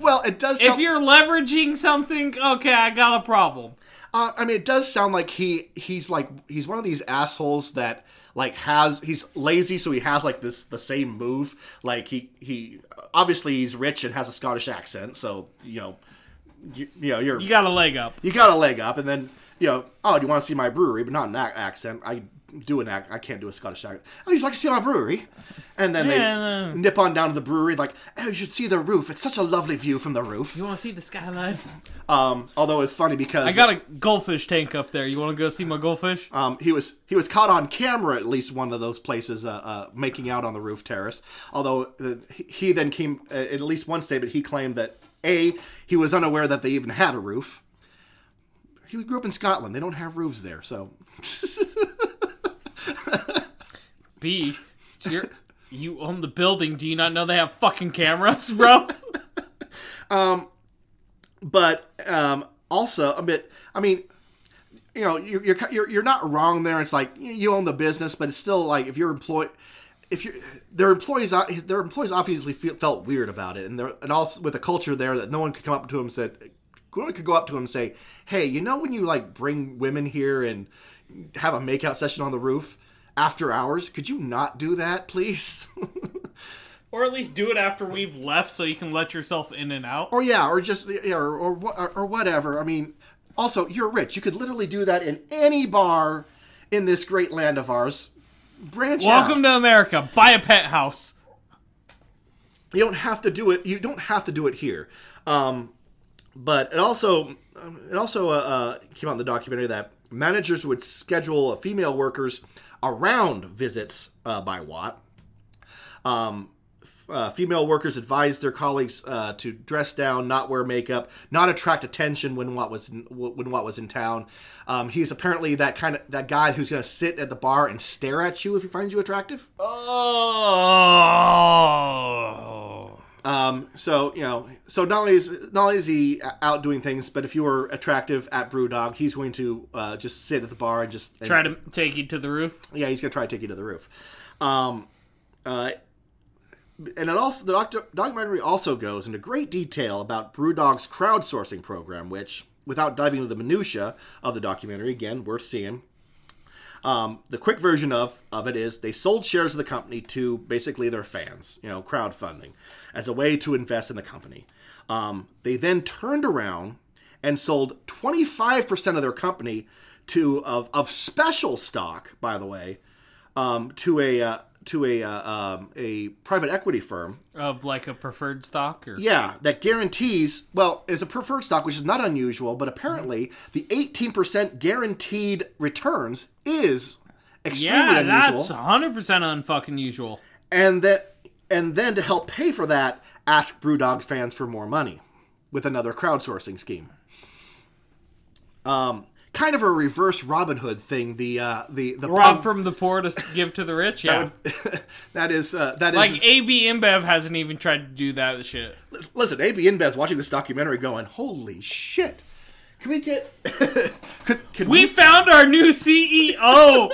well, it does. If you're leveraging something, okay, I got a problem. uh, I mean, it does sound like he he's like he's one of these assholes that like has he's lazy, so he has like this the same move. Like he he obviously he's rich and has a Scottish accent, so you know you, you know you're You got a leg up. you got a leg up, and then you know, oh, do you want to see my brewery? But not in that accent. I do an act. I can't do a Scottish accent. Oh, you'd like to see my brewery? And then Yeah, they nip on down to the brewery, like, oh, you should see the roof. It's such a lovely view from the roof. You want to see the skyline? Um, although it's funny because I got a goldfish tank up there. You want to go see my goldfish? um, he was he was caught on camera at least one of those places uh, uh, making out on the roof terrace. Although uh, he- he then came uh, at least one statement he claimed that a he was unaware that they even had a roof. He grew up in Scotland. They don't have roofs there, so B, you're, you own the building. Do you not know they have fucking cameras, bro? um, but um, also a bit. I mean, you know, you're, you're you're not wrong there. It's like you own the business, but it's still like if you're employed, if you their employees uh, their employees obviously feel, felt weird about it, and they're and also with a culture there that no one could come up to him and said. One could go up to him and say, "Hey, you know when you like bring women here and have a makeout session on the roof after hours? Could you not do that, please?" or at least do it after we've left so you can let yourself in and out. or yeah, or just yeah, or or, or or whatever. I mean, also you're rich. You could literally do that in any bar in this great land of ours. Branch Welcome out. to America. Buy a penthouse. you don't have to do it. You don't have to do it here. Um, but it also it also uh, uh, came out in the documentary that managers would schedule female workers around visits uh, by Watt. Um, uh, female workers advised their colleagues uh, to dress down, not wear makeup, not attract attention when Watt was in, when Watt was in town. Um, he's apparently that kind of that guy who's going to sit at the bar and stare at you if he finds you attractive. Oh. Um, so you know, so not only is not only is he out doing things, but if you were attractive at BrewDog, he's going to uh, just sit at the bar and just and, Try to take you to the roof. yeah, he's gonna try to take you to the roof. Um, uh, and it also the doctor, documentary also goes into great detail about BrewDog's crowdsourcing program, which, without diving into the minutia of the documentary, again worth seeing. Um, the quick version of, of it is they sold shares of the company to basically their fans, you know, crowdfunding, as a way to invest in the company. Um, they then turned around and sold 25% of their company to of, of special stock, by the way, um, to a uh, to a uh, um, a private equity firm Of like a preferred stock or yeah, that guarantees. Well, it's a preferred stock, which is not unusual, but apparently the 18% guaranteed returns is extremely Yeah, unusual. that's 100% unfucking usual. And that, and then to help pay for that, ask BrewDog fans for more money with another crowdsourcing scheme. Um, kind of a reverse Robin Hood thing. The uh, the the Rob from the poor to give to the rich. Yeah. that is uh, that is Like AB InBev hasn't even tried to do that shit. listen. AB InBev's watching this documentary, going, "Holy shit! Can we get? could, can We found our new CEO.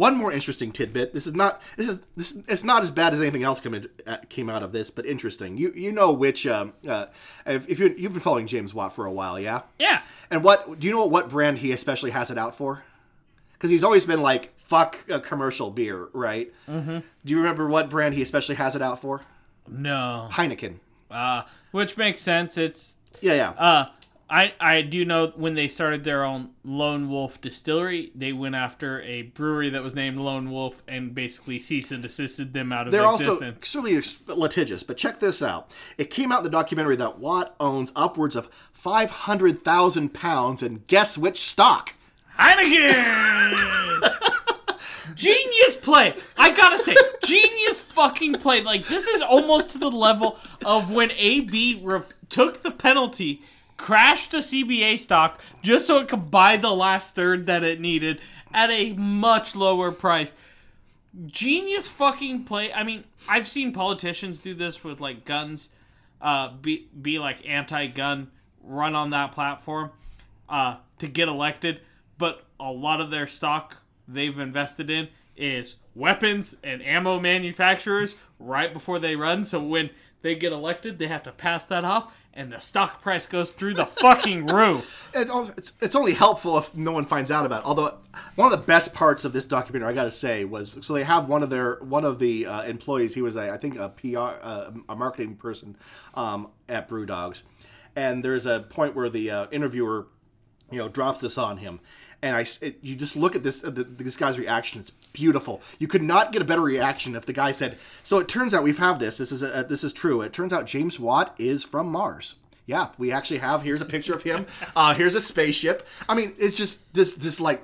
One more interesting tidbit. This is not. This is. This. It's not as bad as anything else coming uh, came out of this, but interesting. You you know which. Um, uh, if, if you you've been following James Watt for a while, yeah. yeah. And what do you know? What brand he especially has it out for? Because he's always been like fuck a commercial beer, right? Mm-hmm. Do you remember what brand he especially has it out for? No. Heineken. Uh, which makes sense. It's Yeah, yeah. uh I I do know when they started their own Lone Wolf distillery, they went after a brewery that was named Lone Wolf and basically cease and desisted them out of They're also extremely litigious, but check this out. It came out in the documentary that Watt owns upwards of 500,000 pounds, and guess which stock? Heineken. Genius play. I gotta say, genius fucking play. Like this is almost to the level of when AB ref- took the penalty, crashed the CBA stock just so it could buy the last third that it needed at a much lower price. Genius fucking play. I mean, I've seen politicians do this with like guns, uh, be be like anti-gun, run on that platform, uh, to get elected. But a lot of their stock they've invested in is weapons and ammo manufacturers right before they run. So when they get elected, they have to pass that off, and the stock price goes through the fucking roof. It, it's, it's only helpful if no one finds out about it. Although one of the best parts of this documentary, I got to say, was so they have one of their one of the uh, employees. He was a, I think a PR uh, a marketing person um, at BrewDogs, and there's a point where the uh, interviewer, you know, drops this on him. And I, it, you just look at this uh, the, this guy's reaction. It's beautiful. You could not get a better reaction if the guy said, "So it turns out we've have this. This is a, this is true. It turns out James Watt is from Mars." Yeah, we actually have. Here's a picture of him. Uh, here's a spaceship. I mean, it's just this this like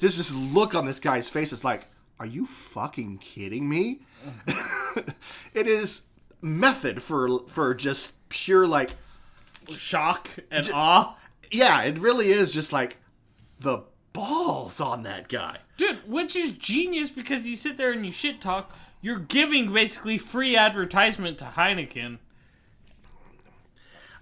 this this look on this guy's face. It's like, are you fucking kidding me? it is method for for just pure like Shock and awe. yeah. It really is just like the balls on that guy. Dude, which is genius because you sit there and you shit talk. You're giving basically free advertisement to Heineken.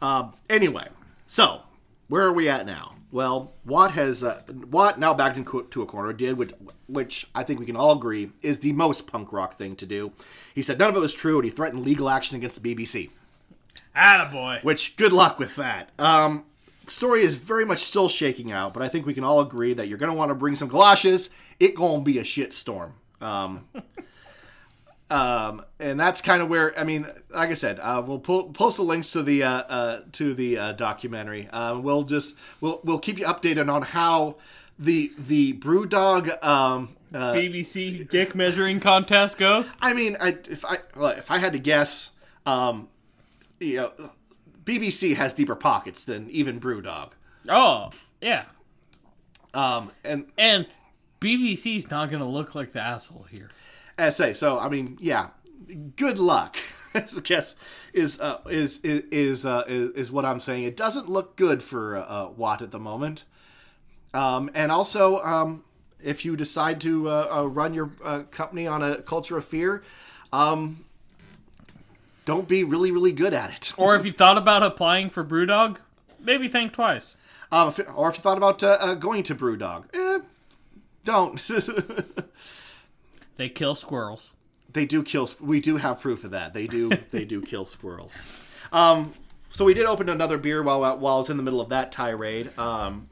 Um, anyway, so where are we at now? Well, Watt has uh, Watt now backed into a corner did which, which I think we can all agree is the most punk rock thing to do. He said none of it was true, and he threatened legal action against the BBC. Attaboy. Which good luck with that. Um, story is very much still shaking out, but I think we can all agree that you're going to want to bring some galoshes. It going to be a shit storm. Um, um, and that's kind of where I mean, like I said, uh, we'll po- post the links to the uh, uh, to the uh, documentary. Uh, we'll just we'll we'll keep you updated on how the the BrewDog. Um, uh, BBC dick measuring contest goes. I mean, I, if I well, if I had to guess, um, you know, BBC has deeper pockets than even BrewDog. Oh, yeah. Um, and And BBC's not going to look like the asshole here. I say, so I mean, yeah, good luck. I guess is uh, is is is, uh, is is what I'm saying. It doesn't look good for uh, uh, Watt at the moment. Um, and also, um, if you decide to uh, uh, run your uh, company on a culture of fear, um, don't be really really good at it. Or if you thought about applying for Brewdog, maybe think twice. Um, if, or if you thought about uh, uh, going to BrewDog, eh, don't. They kill squirrels. they do kill. We do have proof of that. They do. they do kill squirrels. Um, so we did open another beer while while I was in the middle of that tirade. Um,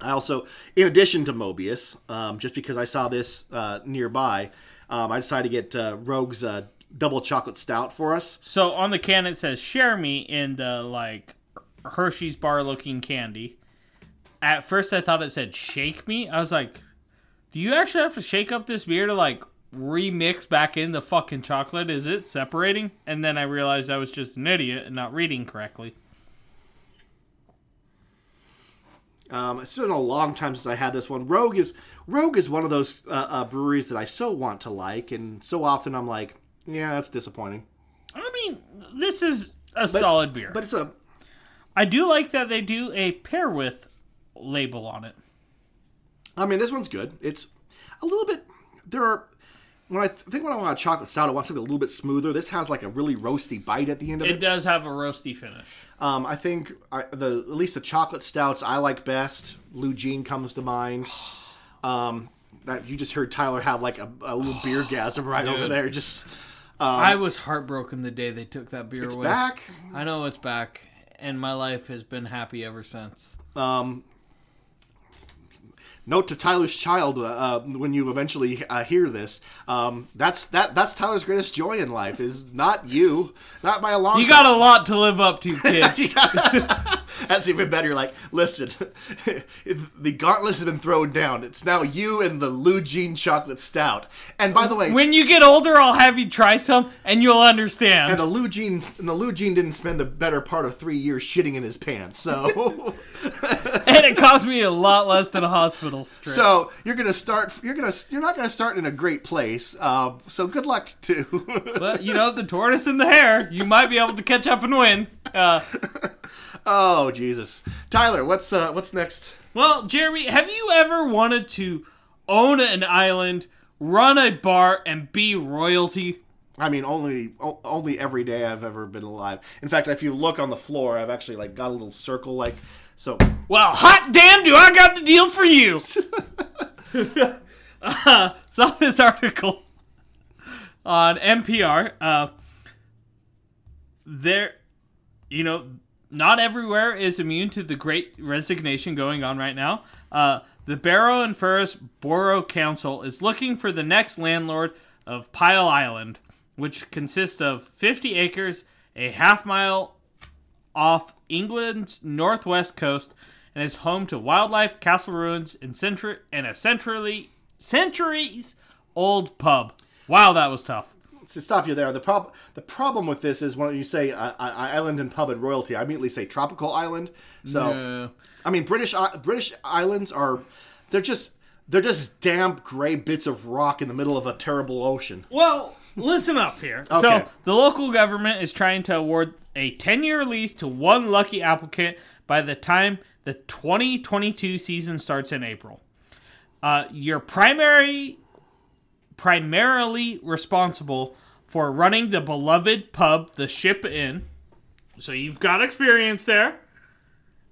I also, in addition to Mobius, um, just because I saw this uh, nearby, um, I decided to get uh, Rogue's uh, double chocolate stout for us. So on the can it says "Share me" in the like Hershey's bar looking candy. At first I thought it said "Shake me." I was like, "Do you actually have to shake up this beer to like remix back in the fucking chocolate? Is it separating?" And then I realized I was just an idiot and not reading correctly. Um, it's been a long time since I had this one. Rogue is Rogue is one of those uh, uh, breweries that I so want to like, and so often I'm like, yeah, that's disappointing. I mean, this is a solid beer. But it's a I do like that they do a pair with label on it. I mean, this one's good. It's a little bit. There are. When I th- think when I want a chocolate stout, I want something a little bit smoother. This has like a really roasty bite at the end of It it. does have a roasty finish. Um, I think I, the at least the chocolate stouts I like best. Lou Jean comes to mind. Um, that you just heard Tyler have like a, a little beer gasm right over there. Just I was heartbroken the day they took that beer Um, it's away. back. I know it's back, and my life has been happy ever since. Um, note to Tyler's child uh, uh, when you eventually uh, hear this. Um, that's that that's Tyler's greatest joy in life is not you, not a long. You got a lot to live up to, kid. That's even better. You're like, listen, the gauntlet has been thrown down. It's now you and the Lou Jean chocolate stout. And by the way, when you get older, I'll have you try some, and you'll understand. and the Lou Jean, and the Lou Jean didn't spend the better part of three years shitting in his pants. So, and it cost me a lot less than a hospital trip. so you're gonna start. You're gonna. You're not gonna start in a great place. Um, so good luck to. but you know, the tortoise and the hare, you might be able to catch up and win. Uh, oh Jesus, Tyler, what's uh, what's next? well, Jeremy, have you ever wanted to own an island, run a bar, and be royalty? I mean, only only every day I've ever been alive. In fact, if you look on the floor, I've actually like got a little circle like so. Well, hot damn, do I got the deal for you! uh, saw this article on NPR. Uh, there, you know, not everywhere is immune to the great resignation going on right now. Uh, the Barrow-in-Furness Borough Council is looking for the next landlord of Pile Island, which consists of 50 acres, a half mile off England's northwest coast, and is home to wildlife, castle ruins, and, century, and a centrally centuries old pub. Wow, that was tough. To stop you there, the problem the problem with this is when you say uh, uh, island and pub and royalty, I immediately say tropical island. So Uh, I mean, British I- British islands are they're just they're just damp gray bits of rock in the middle of a terrible ocean. Well, listen up here. Okay. So, the local government is trying to award a 10 year lease to one lucky applicant by the time the 2022 season starts in April. Uh, your primary, primarily responsible for running the beloved pub, the Ship Inn. So, you've got experience there,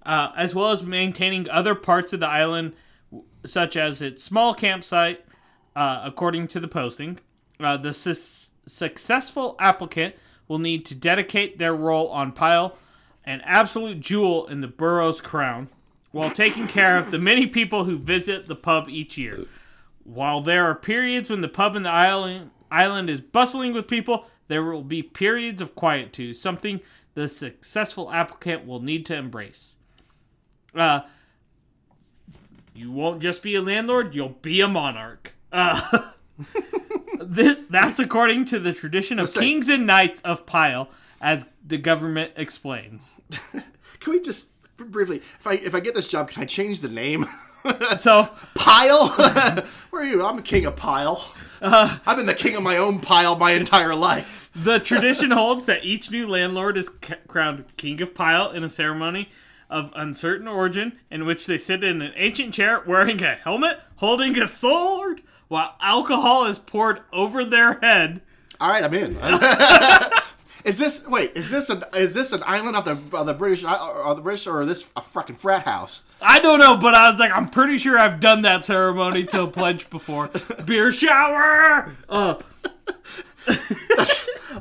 uh, as well as maintaining other parts of the island, such as its small campsite, uh, according to the posting. Uh, the sus- successful applicant will need to dedicate their role on Pile an absolute jewel in the borough's crown while taking care of the many people who visit the pub each year. While there are periods when the pub in the island, island is bustling with people, there will be periods of quiet too, something the successful applicant will need to embrace. Uh, you won't just be a landlord, you'll be a monarch. Uh, this, that's according to the tradition of Let's say- kings and knights of Pile, as the government explains. Can we just briefly, if I if I get this job, can I change the name? So, Pile? Where are you? I'm a king of Pile. Uh-huh. I've been the king of my own pile my entire life. the tradition holds that each new landlord is c- crowned king of Pile in a ceremony of uncertain origin, in which they sit in an ancient chair wearing a helmet, holding a sword, while alcohol is poured over their head. All right, I'm in. Is this wait? Is this an is this an island of the the British or the British or is this a fucking frat house? I don't know, but I was like, I'm pretty sure I've done that ceremony to a pledge before. Beer shower. Uh,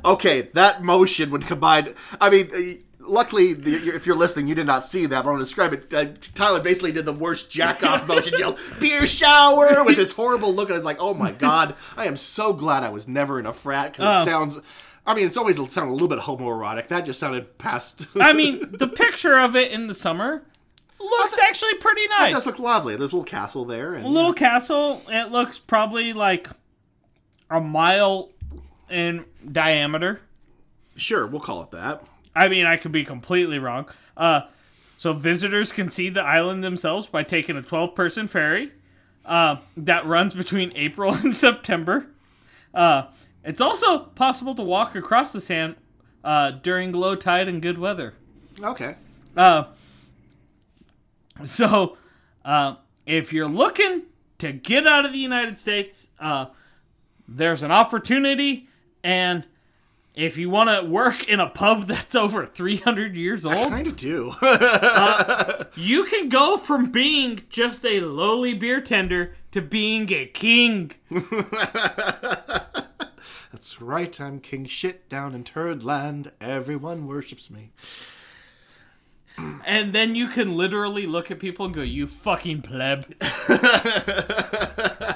Okay, that motion would combine. I mean. uh, Luckily, the, if you're listening, you did not see that. But I'm going to describe it. Uh, Tyler basically did the worst jack off motion, yelled "beer shower" with this horrible look. And I was like, "Oh my god, I am so glad I was never in a frat because Oh. it sounds." I mean, it's always sounded a little bit homoerotic. That just sounded past. I mean, the picture of it in the summer looks actually pretty nice. It does look lovely. There's a little castle there. And, little castle. It looks probably like a mile in diameter. Sure, we'll call it that. I mean, I could be completely wrong. Uh, so visitors can see the island themselves by taking a 12-person ferry uh, that runs between April and September. Uh, it's also possible to walk across the sand uh, during low tide and good weather. Okay. Uh, so, uh, if you're looking to get out of the United States. Uh, there's an opportunity, and if you want to work in a pub that's over 300 years old, kind of do. you can go from being just a lowly beer tender to being a king. That's right, I'm king shit down in Turd Land. Everyone worships me. And then you can literally look at people and go, "You fucking pleb."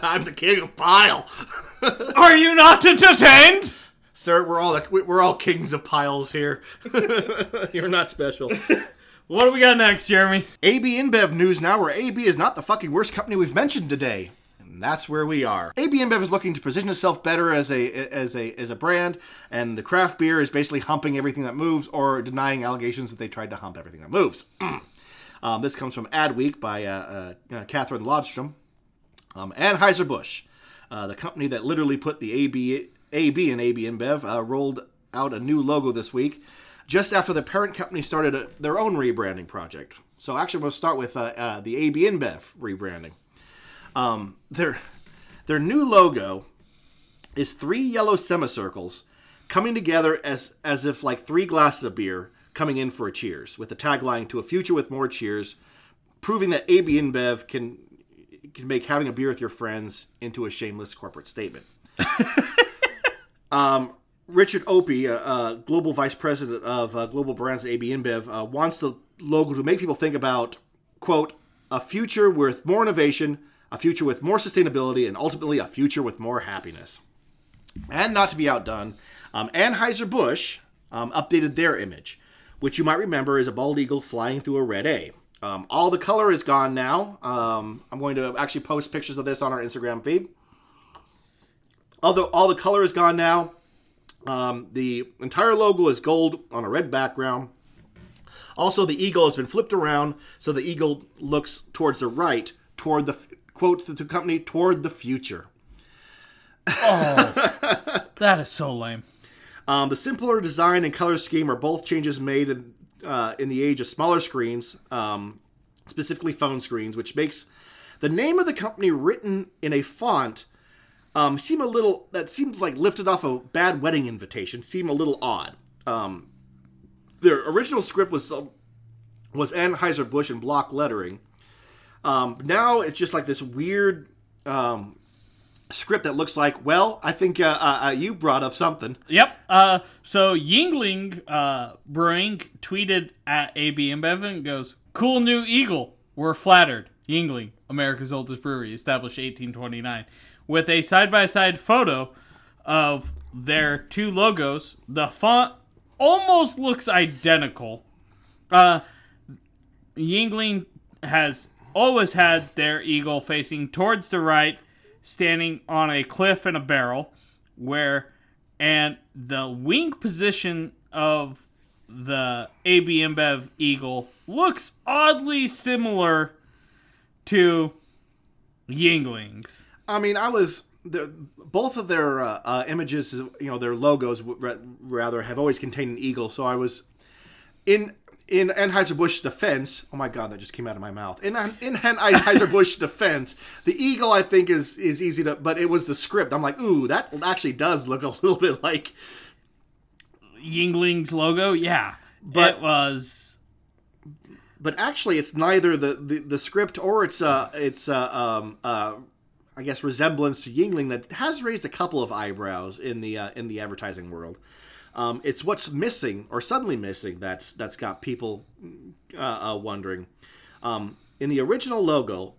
I'm the king of pile. Are you not entertained? Sir, we're all we're all kings of piles here. You're not special. What do we got next, Jeremy? AB InBev news now, where AB is not the fucking worst company we've mentioned today. And that's where we are. AB InBev is looking to position itself better as a as a as a brand, and the craft beer is basically humping everything that moves or denying allegations that they tried to hump everything that moves. um, this comes from Adweek by uh, uh, Kathryn Lundstrom. Um, Anheuser-Busch, uh, the company that literally put the AB, AB and AB InBev, uh, rolled out a new logo this week, just after the parent company started a, their own rebranding project. So actually, we'll start with uh, uh, the AB InBev rebranding. Um, their their new logo is three yellow semicircles coming together as as if like three glasses of beer coming in for a cheers, with the tagline "To a future with more cheers," proving that AB InBev can can make having a beer with your friends into a shameless corporate statement. um, Richard Opie, uh, uh, global vice president of uh, global brands at AB InBev, uh, wants the logo to make people think about quote a future with more innovation, a future with more sustainability, and ultimately a future with more happiness. And not to be outdone, um, Anheuser Busch um, updated their image, which you might remember is a bald eagle flying through a red A. Um, all the color is gone now. Um, I'm going to actually post pictures of this on our Instagram feed. Although all the color is gone now, um, the entire logo is gold on a red background. Also, the eagle has been flipped around so the eagle looks towards the right, toward the quote the company toward the future. Oh, that is so lame. Um, the simpler design and color scheme are both changes made in, uh, in the age of smaller screens, um, specifically phone screens, which makes the name of the company written in a font um, seem a little that seemed like lifted off a bad wedding invitation. Seem a little odd. Um, their original script was uh, was Anheuser Busch in block lettering. Um, now it's just like this weird um, script that looks like. Well, I think uh, uh, uh, you brought up something. Yep. Uh, so Yuengling uh, Brewing tweeted at AB InBev and goes, "Cool new eagle. We're flattered." Yuengling, America's oldest brewery, established 1829, with a side-by-side photo of their two logos. The font almost looks identical. Uh, Yuengling has always had their eagle facing towards the right, standing on a cliff in a barrel, where and the wing position of the AB InBev eagle looks oddly similar to Yuengling's. I mean, I was the, both of their uh, uh, images, you know, their logos rather have always contained an eagle. So I was in in Anheuser Busch defense. Oh my god, that just came out of my mouth. In in Anheuser Busch defense, the eagle I think is is easy to, but it was the script. I'm like, ooh, that actually does look a little bit like Yuengling's logo. Yeah, But- it was. but actually it's neither the, the, the script or its uh its uh um uh I guess resemblance to Yuengling that has raised a couple of eyebrows in the uh, in the advertising world. Um, it's what's missing or suddenly missing that's that's got people uh, uh, wondering. Um, in the original logo,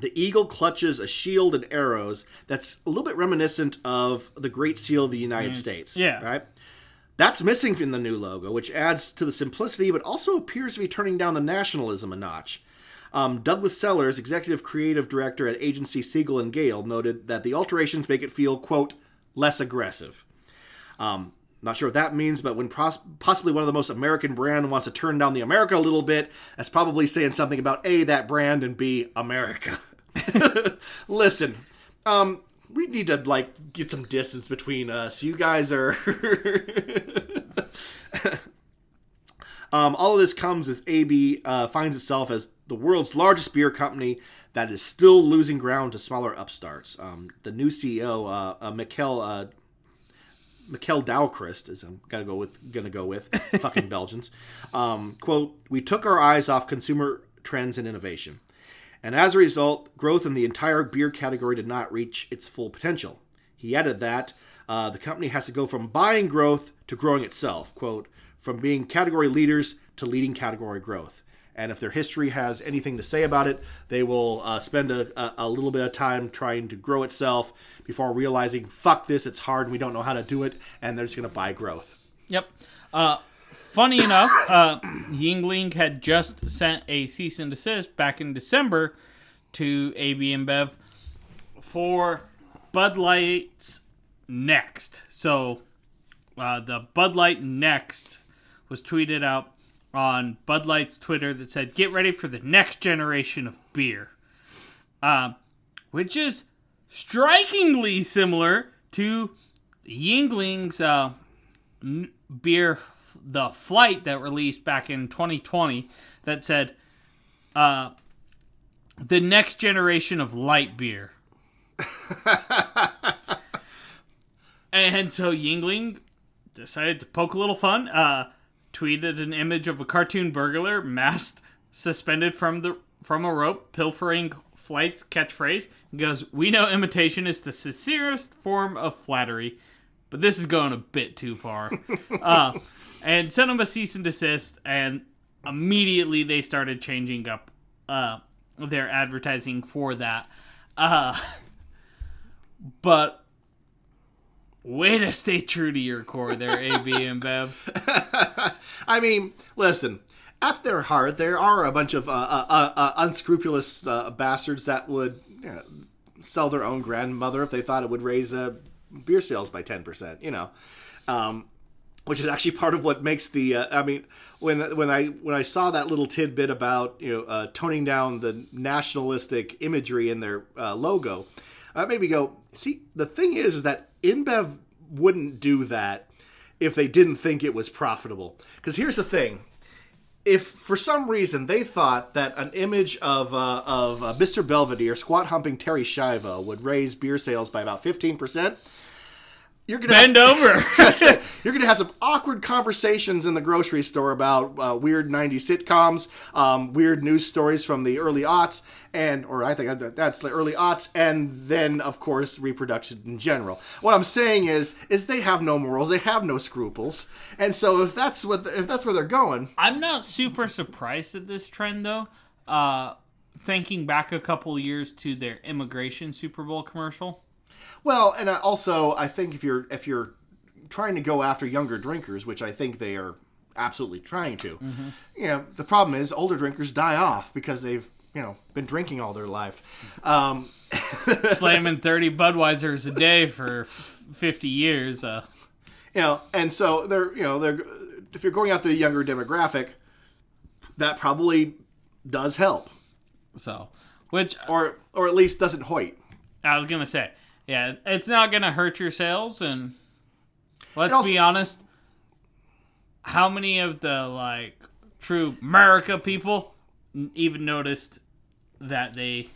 the eagle clutches a shield and arrows that's a little bit reminiscent of the Great Seal of the United States. yeah. Right? That's missing from the new logo, which adds to the simplicity, but also appears to be turning down the nationalism a notch. Um, Douglas Sellers, executive creative director at agency Siegel and Gale, noted that the alterations make it feel, quote, less aggressive. Um, not sure what that means, but when pros- possibly one of the most American brand wants to turn down the America a little bit, that's probably saying something about A, that brand, and B, America. Listen, um, we need to, like, get some distance between us. You guys are. Um, all of this comes as AB uh, finds itself as the world's largest beer company that is still losing ground to smaller upstarts. Um, the new CEO, uh, uh, uh, Michel Doukeris, is I'm gonna go with gonna go with fucking Belgians. Um, quote: We took our eyes off consumer trends and innovation, and as a result, growth in the entire beer category did not reach its full potential. He added that uh, the company has to go from buying growth to growing itself. Quote: From being category leaders to leading category growth. And if their history has anything to say about it, they will uh, spend a, a, little bit of time trying to grow itself before realizing, fuck this, it's hard and we don't know how to do it, and they're just going to buy growth. Yep. Uh, funny enough, uh, Yuengling had just sent a cease and desist back in December to AB InBev for Bud Light's Next. So uh, the Bud Light Next was tweeted out on Bud Light's Twitter that said, "Get ready for the next generation of beer," uh, which is strikingly similar to Yuengling's uh, n- beer, the Flight that released back in 2020 that said, uh, "The next generation of light beer." and so Yuengling decided to poke a little fun. Uh, tweeted an image of a cartoon burglar masked, suspended from the from a rope, pilfering flight's catchphrase. He goes, "We know imitation is the sincerest form of flattery, but this is going a bit too far." uh, and sent him a cease and desist, and immediately they started changing up uh, their advertising for that. Uh, but way to stay true to your core there, AB InBev. I mean, listen. At their heart, there are a bunch of uh, uh, uh, unscrupulous uh, bastards that would you know, sell their own grandmother if they thought it would raise uh, beer sales by ten percent. You know, um, which is actually part of what makes the. Uh, I mean, when when I when I saw that little tidbit about you know uh, toning down the nationalistic imagery in their uh, logo, uh, made me go. See, the thing is, is that InBev wouldn't do that if they didn't think it was profitable. Because here's the thing. If for some reason they thought that an image of uh, of uh, Mr. Belvedere squat humping Terri Schiavo would raise beer sales by about fifteen percent, you're gonna Bend over. you're gonna have some awkward conversations in the grocery store about uh, weird '90s sitcoms, um, weird news stories from the early aughts, and or I think that's the early aughts, and then of course reproduction in general. What I'm saying is, is they have no morals, they have no scruples, and so if that's what if that's where they're going, I'm not super surprised at this trend though. Uh, thinking back a couple years to their immigration Super Bowl commercial. Well, and I also I think if you're if you're trying to go after younger drinkers, which I think they are absolutely trying to, you know, the problem is older drinkers die off because they've you know been drinking all their life. Um, Slamming 30 Budweisers a day for f- 50 years. Uh, you know, and so they're you know they're if you're going after the younger demographic, that probably does help, so, which or or at least doesn't hoit. I was gonna say, yeah, it's not gonna hurt your sales, and let's also- be honest. How many of the like true America people even noticed that they?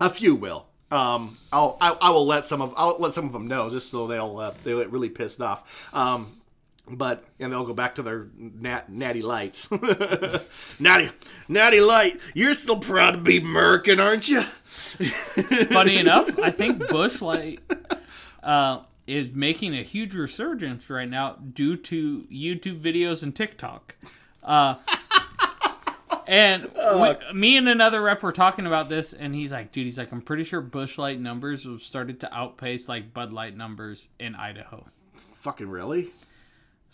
A few will. Um, I'll I, I will let some of I'll let some of them know just so they'll uh, they'll get really pissed off. Um, but and they'll go back to their nat, natty lights. natty natty light, you're still proud to be American, aren't you? Funny enough, I think Busch Light uh, is making a huge resurgence right now due to YouTube videos and TikTok. Uh, and we- me and another rep were talking about this, and he's like, "Dude, he's like, I'm pretty sure Busch Light numbers have started to outpace like Bud Light numbers in Idaho." Fucking really?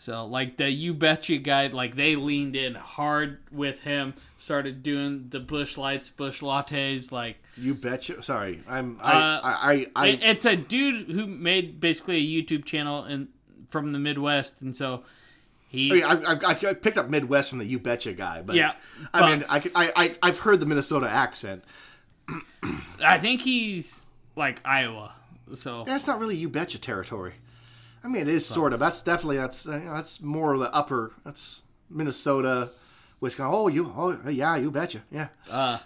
So like the you betcha guy, like they leaned in hard with him, started doing the Busch Lights, Busch lattes, like. You betcha. Sorry, I'm Uh, I I I, I, it's a dude who made basically a YouTube channel in from the Midwest, and so he. I, mean, I, I, I picked up Midwest from the You Betcha guy, but Yeah, I but- mean, I, could- I, I, I've heard the Minnesota accent. I think he's like Iowa. So That's not really You Betcha territory. I mean, it is sort of. That's definitely that's uh, you know, that's more of the upper. That's Minnesota, Wisconsin. Oh, you, oh yeah, you betcha, yeah. Uh,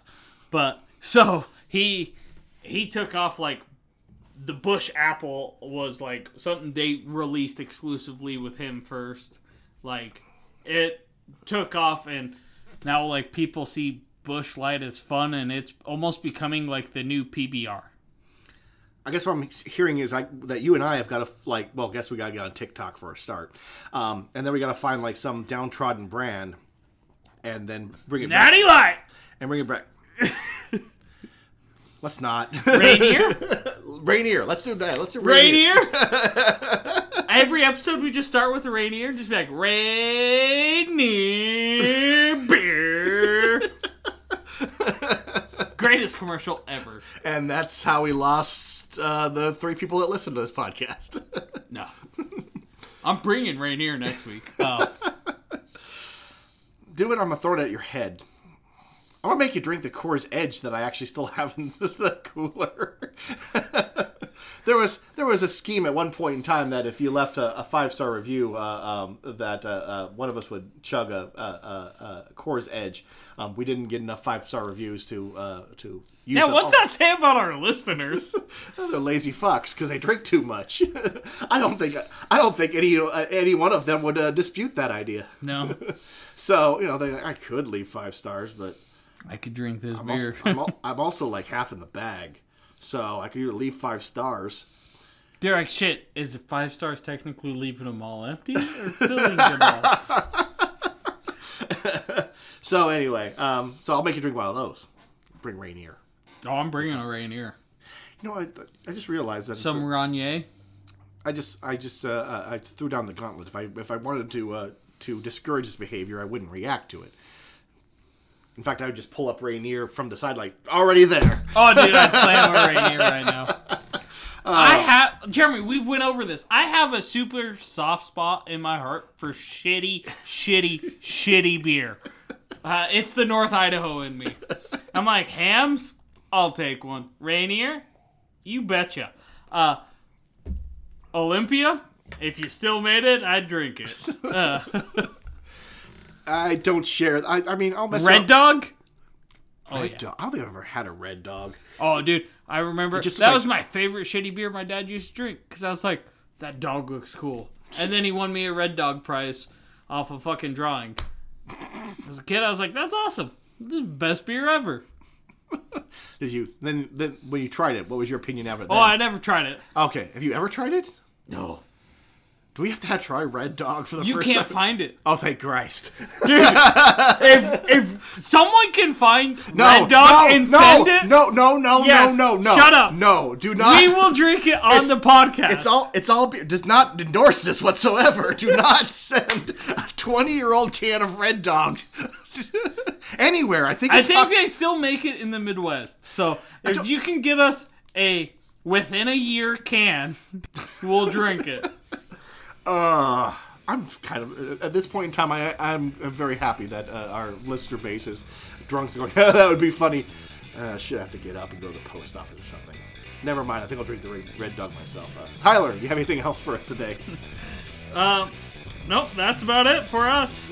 but so he he took off like the Busch Apple was like something they released exclusively with him first. Like it took off and now like people see Busch Light as fun and it's almost becoming like the new PBR. I guess what I'm hearing is I, that you and I have got to like. Well, I guess we got to get on TikTok for a start, um, and then we got to find like some downtrodden brand, and then bring it back Natty Light and bring it back. Let's not Rainier Rainier. Let's do that. Let's do Rainier. Rainier. Every episode we just start with a Rainier, just be like Rainier Greatest commercial ever. And that's how we lost uh, the three people that listen to this podcast. No. I'm bringing Rainier next week. Uh, do it. I'm gonna throw it at your head. I'm gonna make you drink the Coors Edge that I actually still have in the cooler. There was there was a scheme at one point in time that if you left a, a five star review, uh, um, that uh, uh, one of us would chug a, a, a, a Coors Edge. Um, we didn't get enough five star reviews to uh, to use. yeah, what's all- that say about our listeners? They're lazy fucks because they drink too much. I don't think I don't think any uh, any one of them would uh, dispute that idea. No. So you know, they, I could leave five stars, but I could drink this I'm also, beer. I'm, al- I'm also like half in the bag, so I could either leave five stars. They're shit, is five stars technically leaving them all empty or filling them all? So anyway, um, so I'll make you drink one of those. Bring Rainier. Oh, I'm bringing a Rainier. You know, I, I just realized that Some Rainier. I just I just uh, I threw down the gauntlet. If I if I wanted to uh, to discourage this behavior, I wouldn't react to it. In fact, I would just pull up Rainier from the side, like already there. Oh, dude, I'd slam Rainier right now. I have Jeremy. We've went over this. I have a super soft spot in my heart for shitty, shitty, shitty beer. Uh, it's the North Idaho in me. I'm like Hamm's. I'll take one. Rainier, you betcha. Uh, Olympia, if you still made it, I'd drink it. I don't share. I, I mean, I'll mess Red up. Dog. Oh Red yeah. dog. I don't think I've ever had a red dog. Oh, dude, I remember just that like- was my favorite shitty beer my dad used to drink because I was like, that dog looks cool. And then he won me a Red Dog prize off a fucking drawing. As a kid, I was like, that's awesome. This is the best beer ever. Did you then? Then when you tried it, what was your opinion of it? Oh. I never tried it. okay. Have you ever tried it? No. Do we have to try red dog for the You first can't time? find it. Oh, thank Christ! Dude, if if someone can find No, Red Dog no, and no, send it, no, no, no, Yes, no, no, no. shut up. No, do not. we will drink it on It's- the podcast. It's all. It's all. beer. Does not endorse this whatsoever. Do not send a twenty-year-old can of Red Dog anywhere. I think. I think they still make it in the Midwest. So if you can get us a within a year can, we'll drink it. Uh, I'm kind of at this point in time. I I'm very happy that uh, our listener base is drunks and going. that would be funny. Uh, should have to get up and go to the post office or something. Never mind. I think I'll drink the red, red dog myself. Uh, Tyler, do you have anything else for us today? Um, nope, that's about it for us.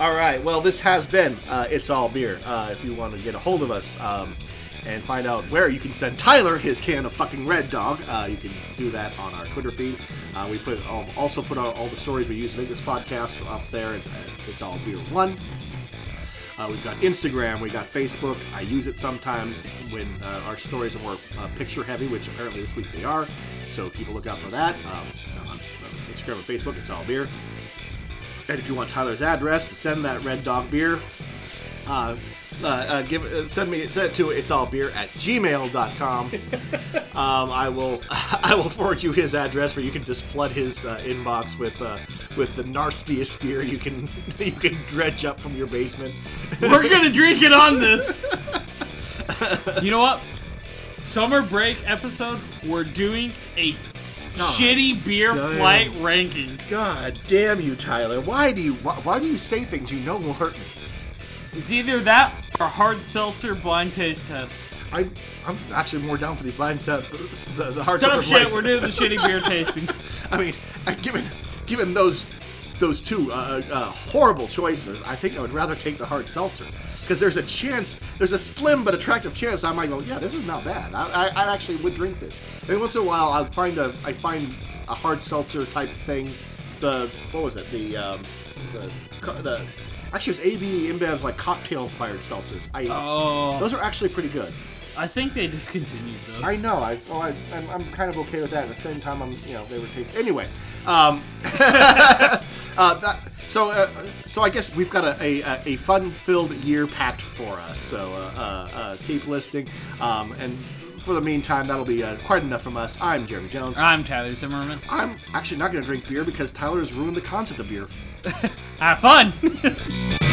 All right. Well, this has been uh, It's All Beer. Uh, if you want to get a hold of us um, and find out where you can send Tyler his can of fucking Red Dog, uh, you can do that on our Twitter feed. Uh, we put also put out all the stories we use to make this podcast up there. It's All Beer One. Uh, we've got Instagram, we've got Facebook. I use it sometimes when uh, our stories are more uh, picture heavy, which apparently this week they are. So keep a lookout for that. Um, on Instagram and Facebook, it's all beer. And if you want Tyler's address send that Red Dog beer, uh, uh, give uh, send me send it to it's all beer at gmail.com. um, I will I will forward you his address where you can just flood his uh, inbox with uh, with the nastiest beer you can you can dredge up from your basement. We're gonna drink it on this. You know what? Summer break episode. We're doing a shitty beer damn. flight ranking. God damn you, Tyler! Why do you why, why do you say things you know will hurt me? It's either that or hard seltzer blind taste test. I I'm actually more down for the blind set the, the hard Tough seltzer shit. blind- We're doing the shitty beer tasting. I mean, uh, given given those those two uh, uh, horrible choices, I think I would rather take the hard seltzer because there's a chance, there's a slim but attractive chance I might go, yeah, this is not bad. I, I, I actually would drink this. Every once in a while, I'll find a, I find a hard seltzer type thing. The what was it? The um, the co- the actually it was AB InBev's like cocktail inspired seltzers. I Oh, those are actually pretty good. I think they discontinued those. I know. I, well, I I'm, I'm kind of okay with that. At the same time, I'm you know they were tasty. Anyway, um, uh, that, so uh, so I guess we've got a a, a fun filled year packed for us. So uh, uh, uh, keep listening. Um, and for the meantime, that'll be uh, quite enough from us. I'm Jeremy Jones. I'm Tyler Zimmerman. I'm actually not going to drink beer because Tyler has ruined the concept of beer. Have fun!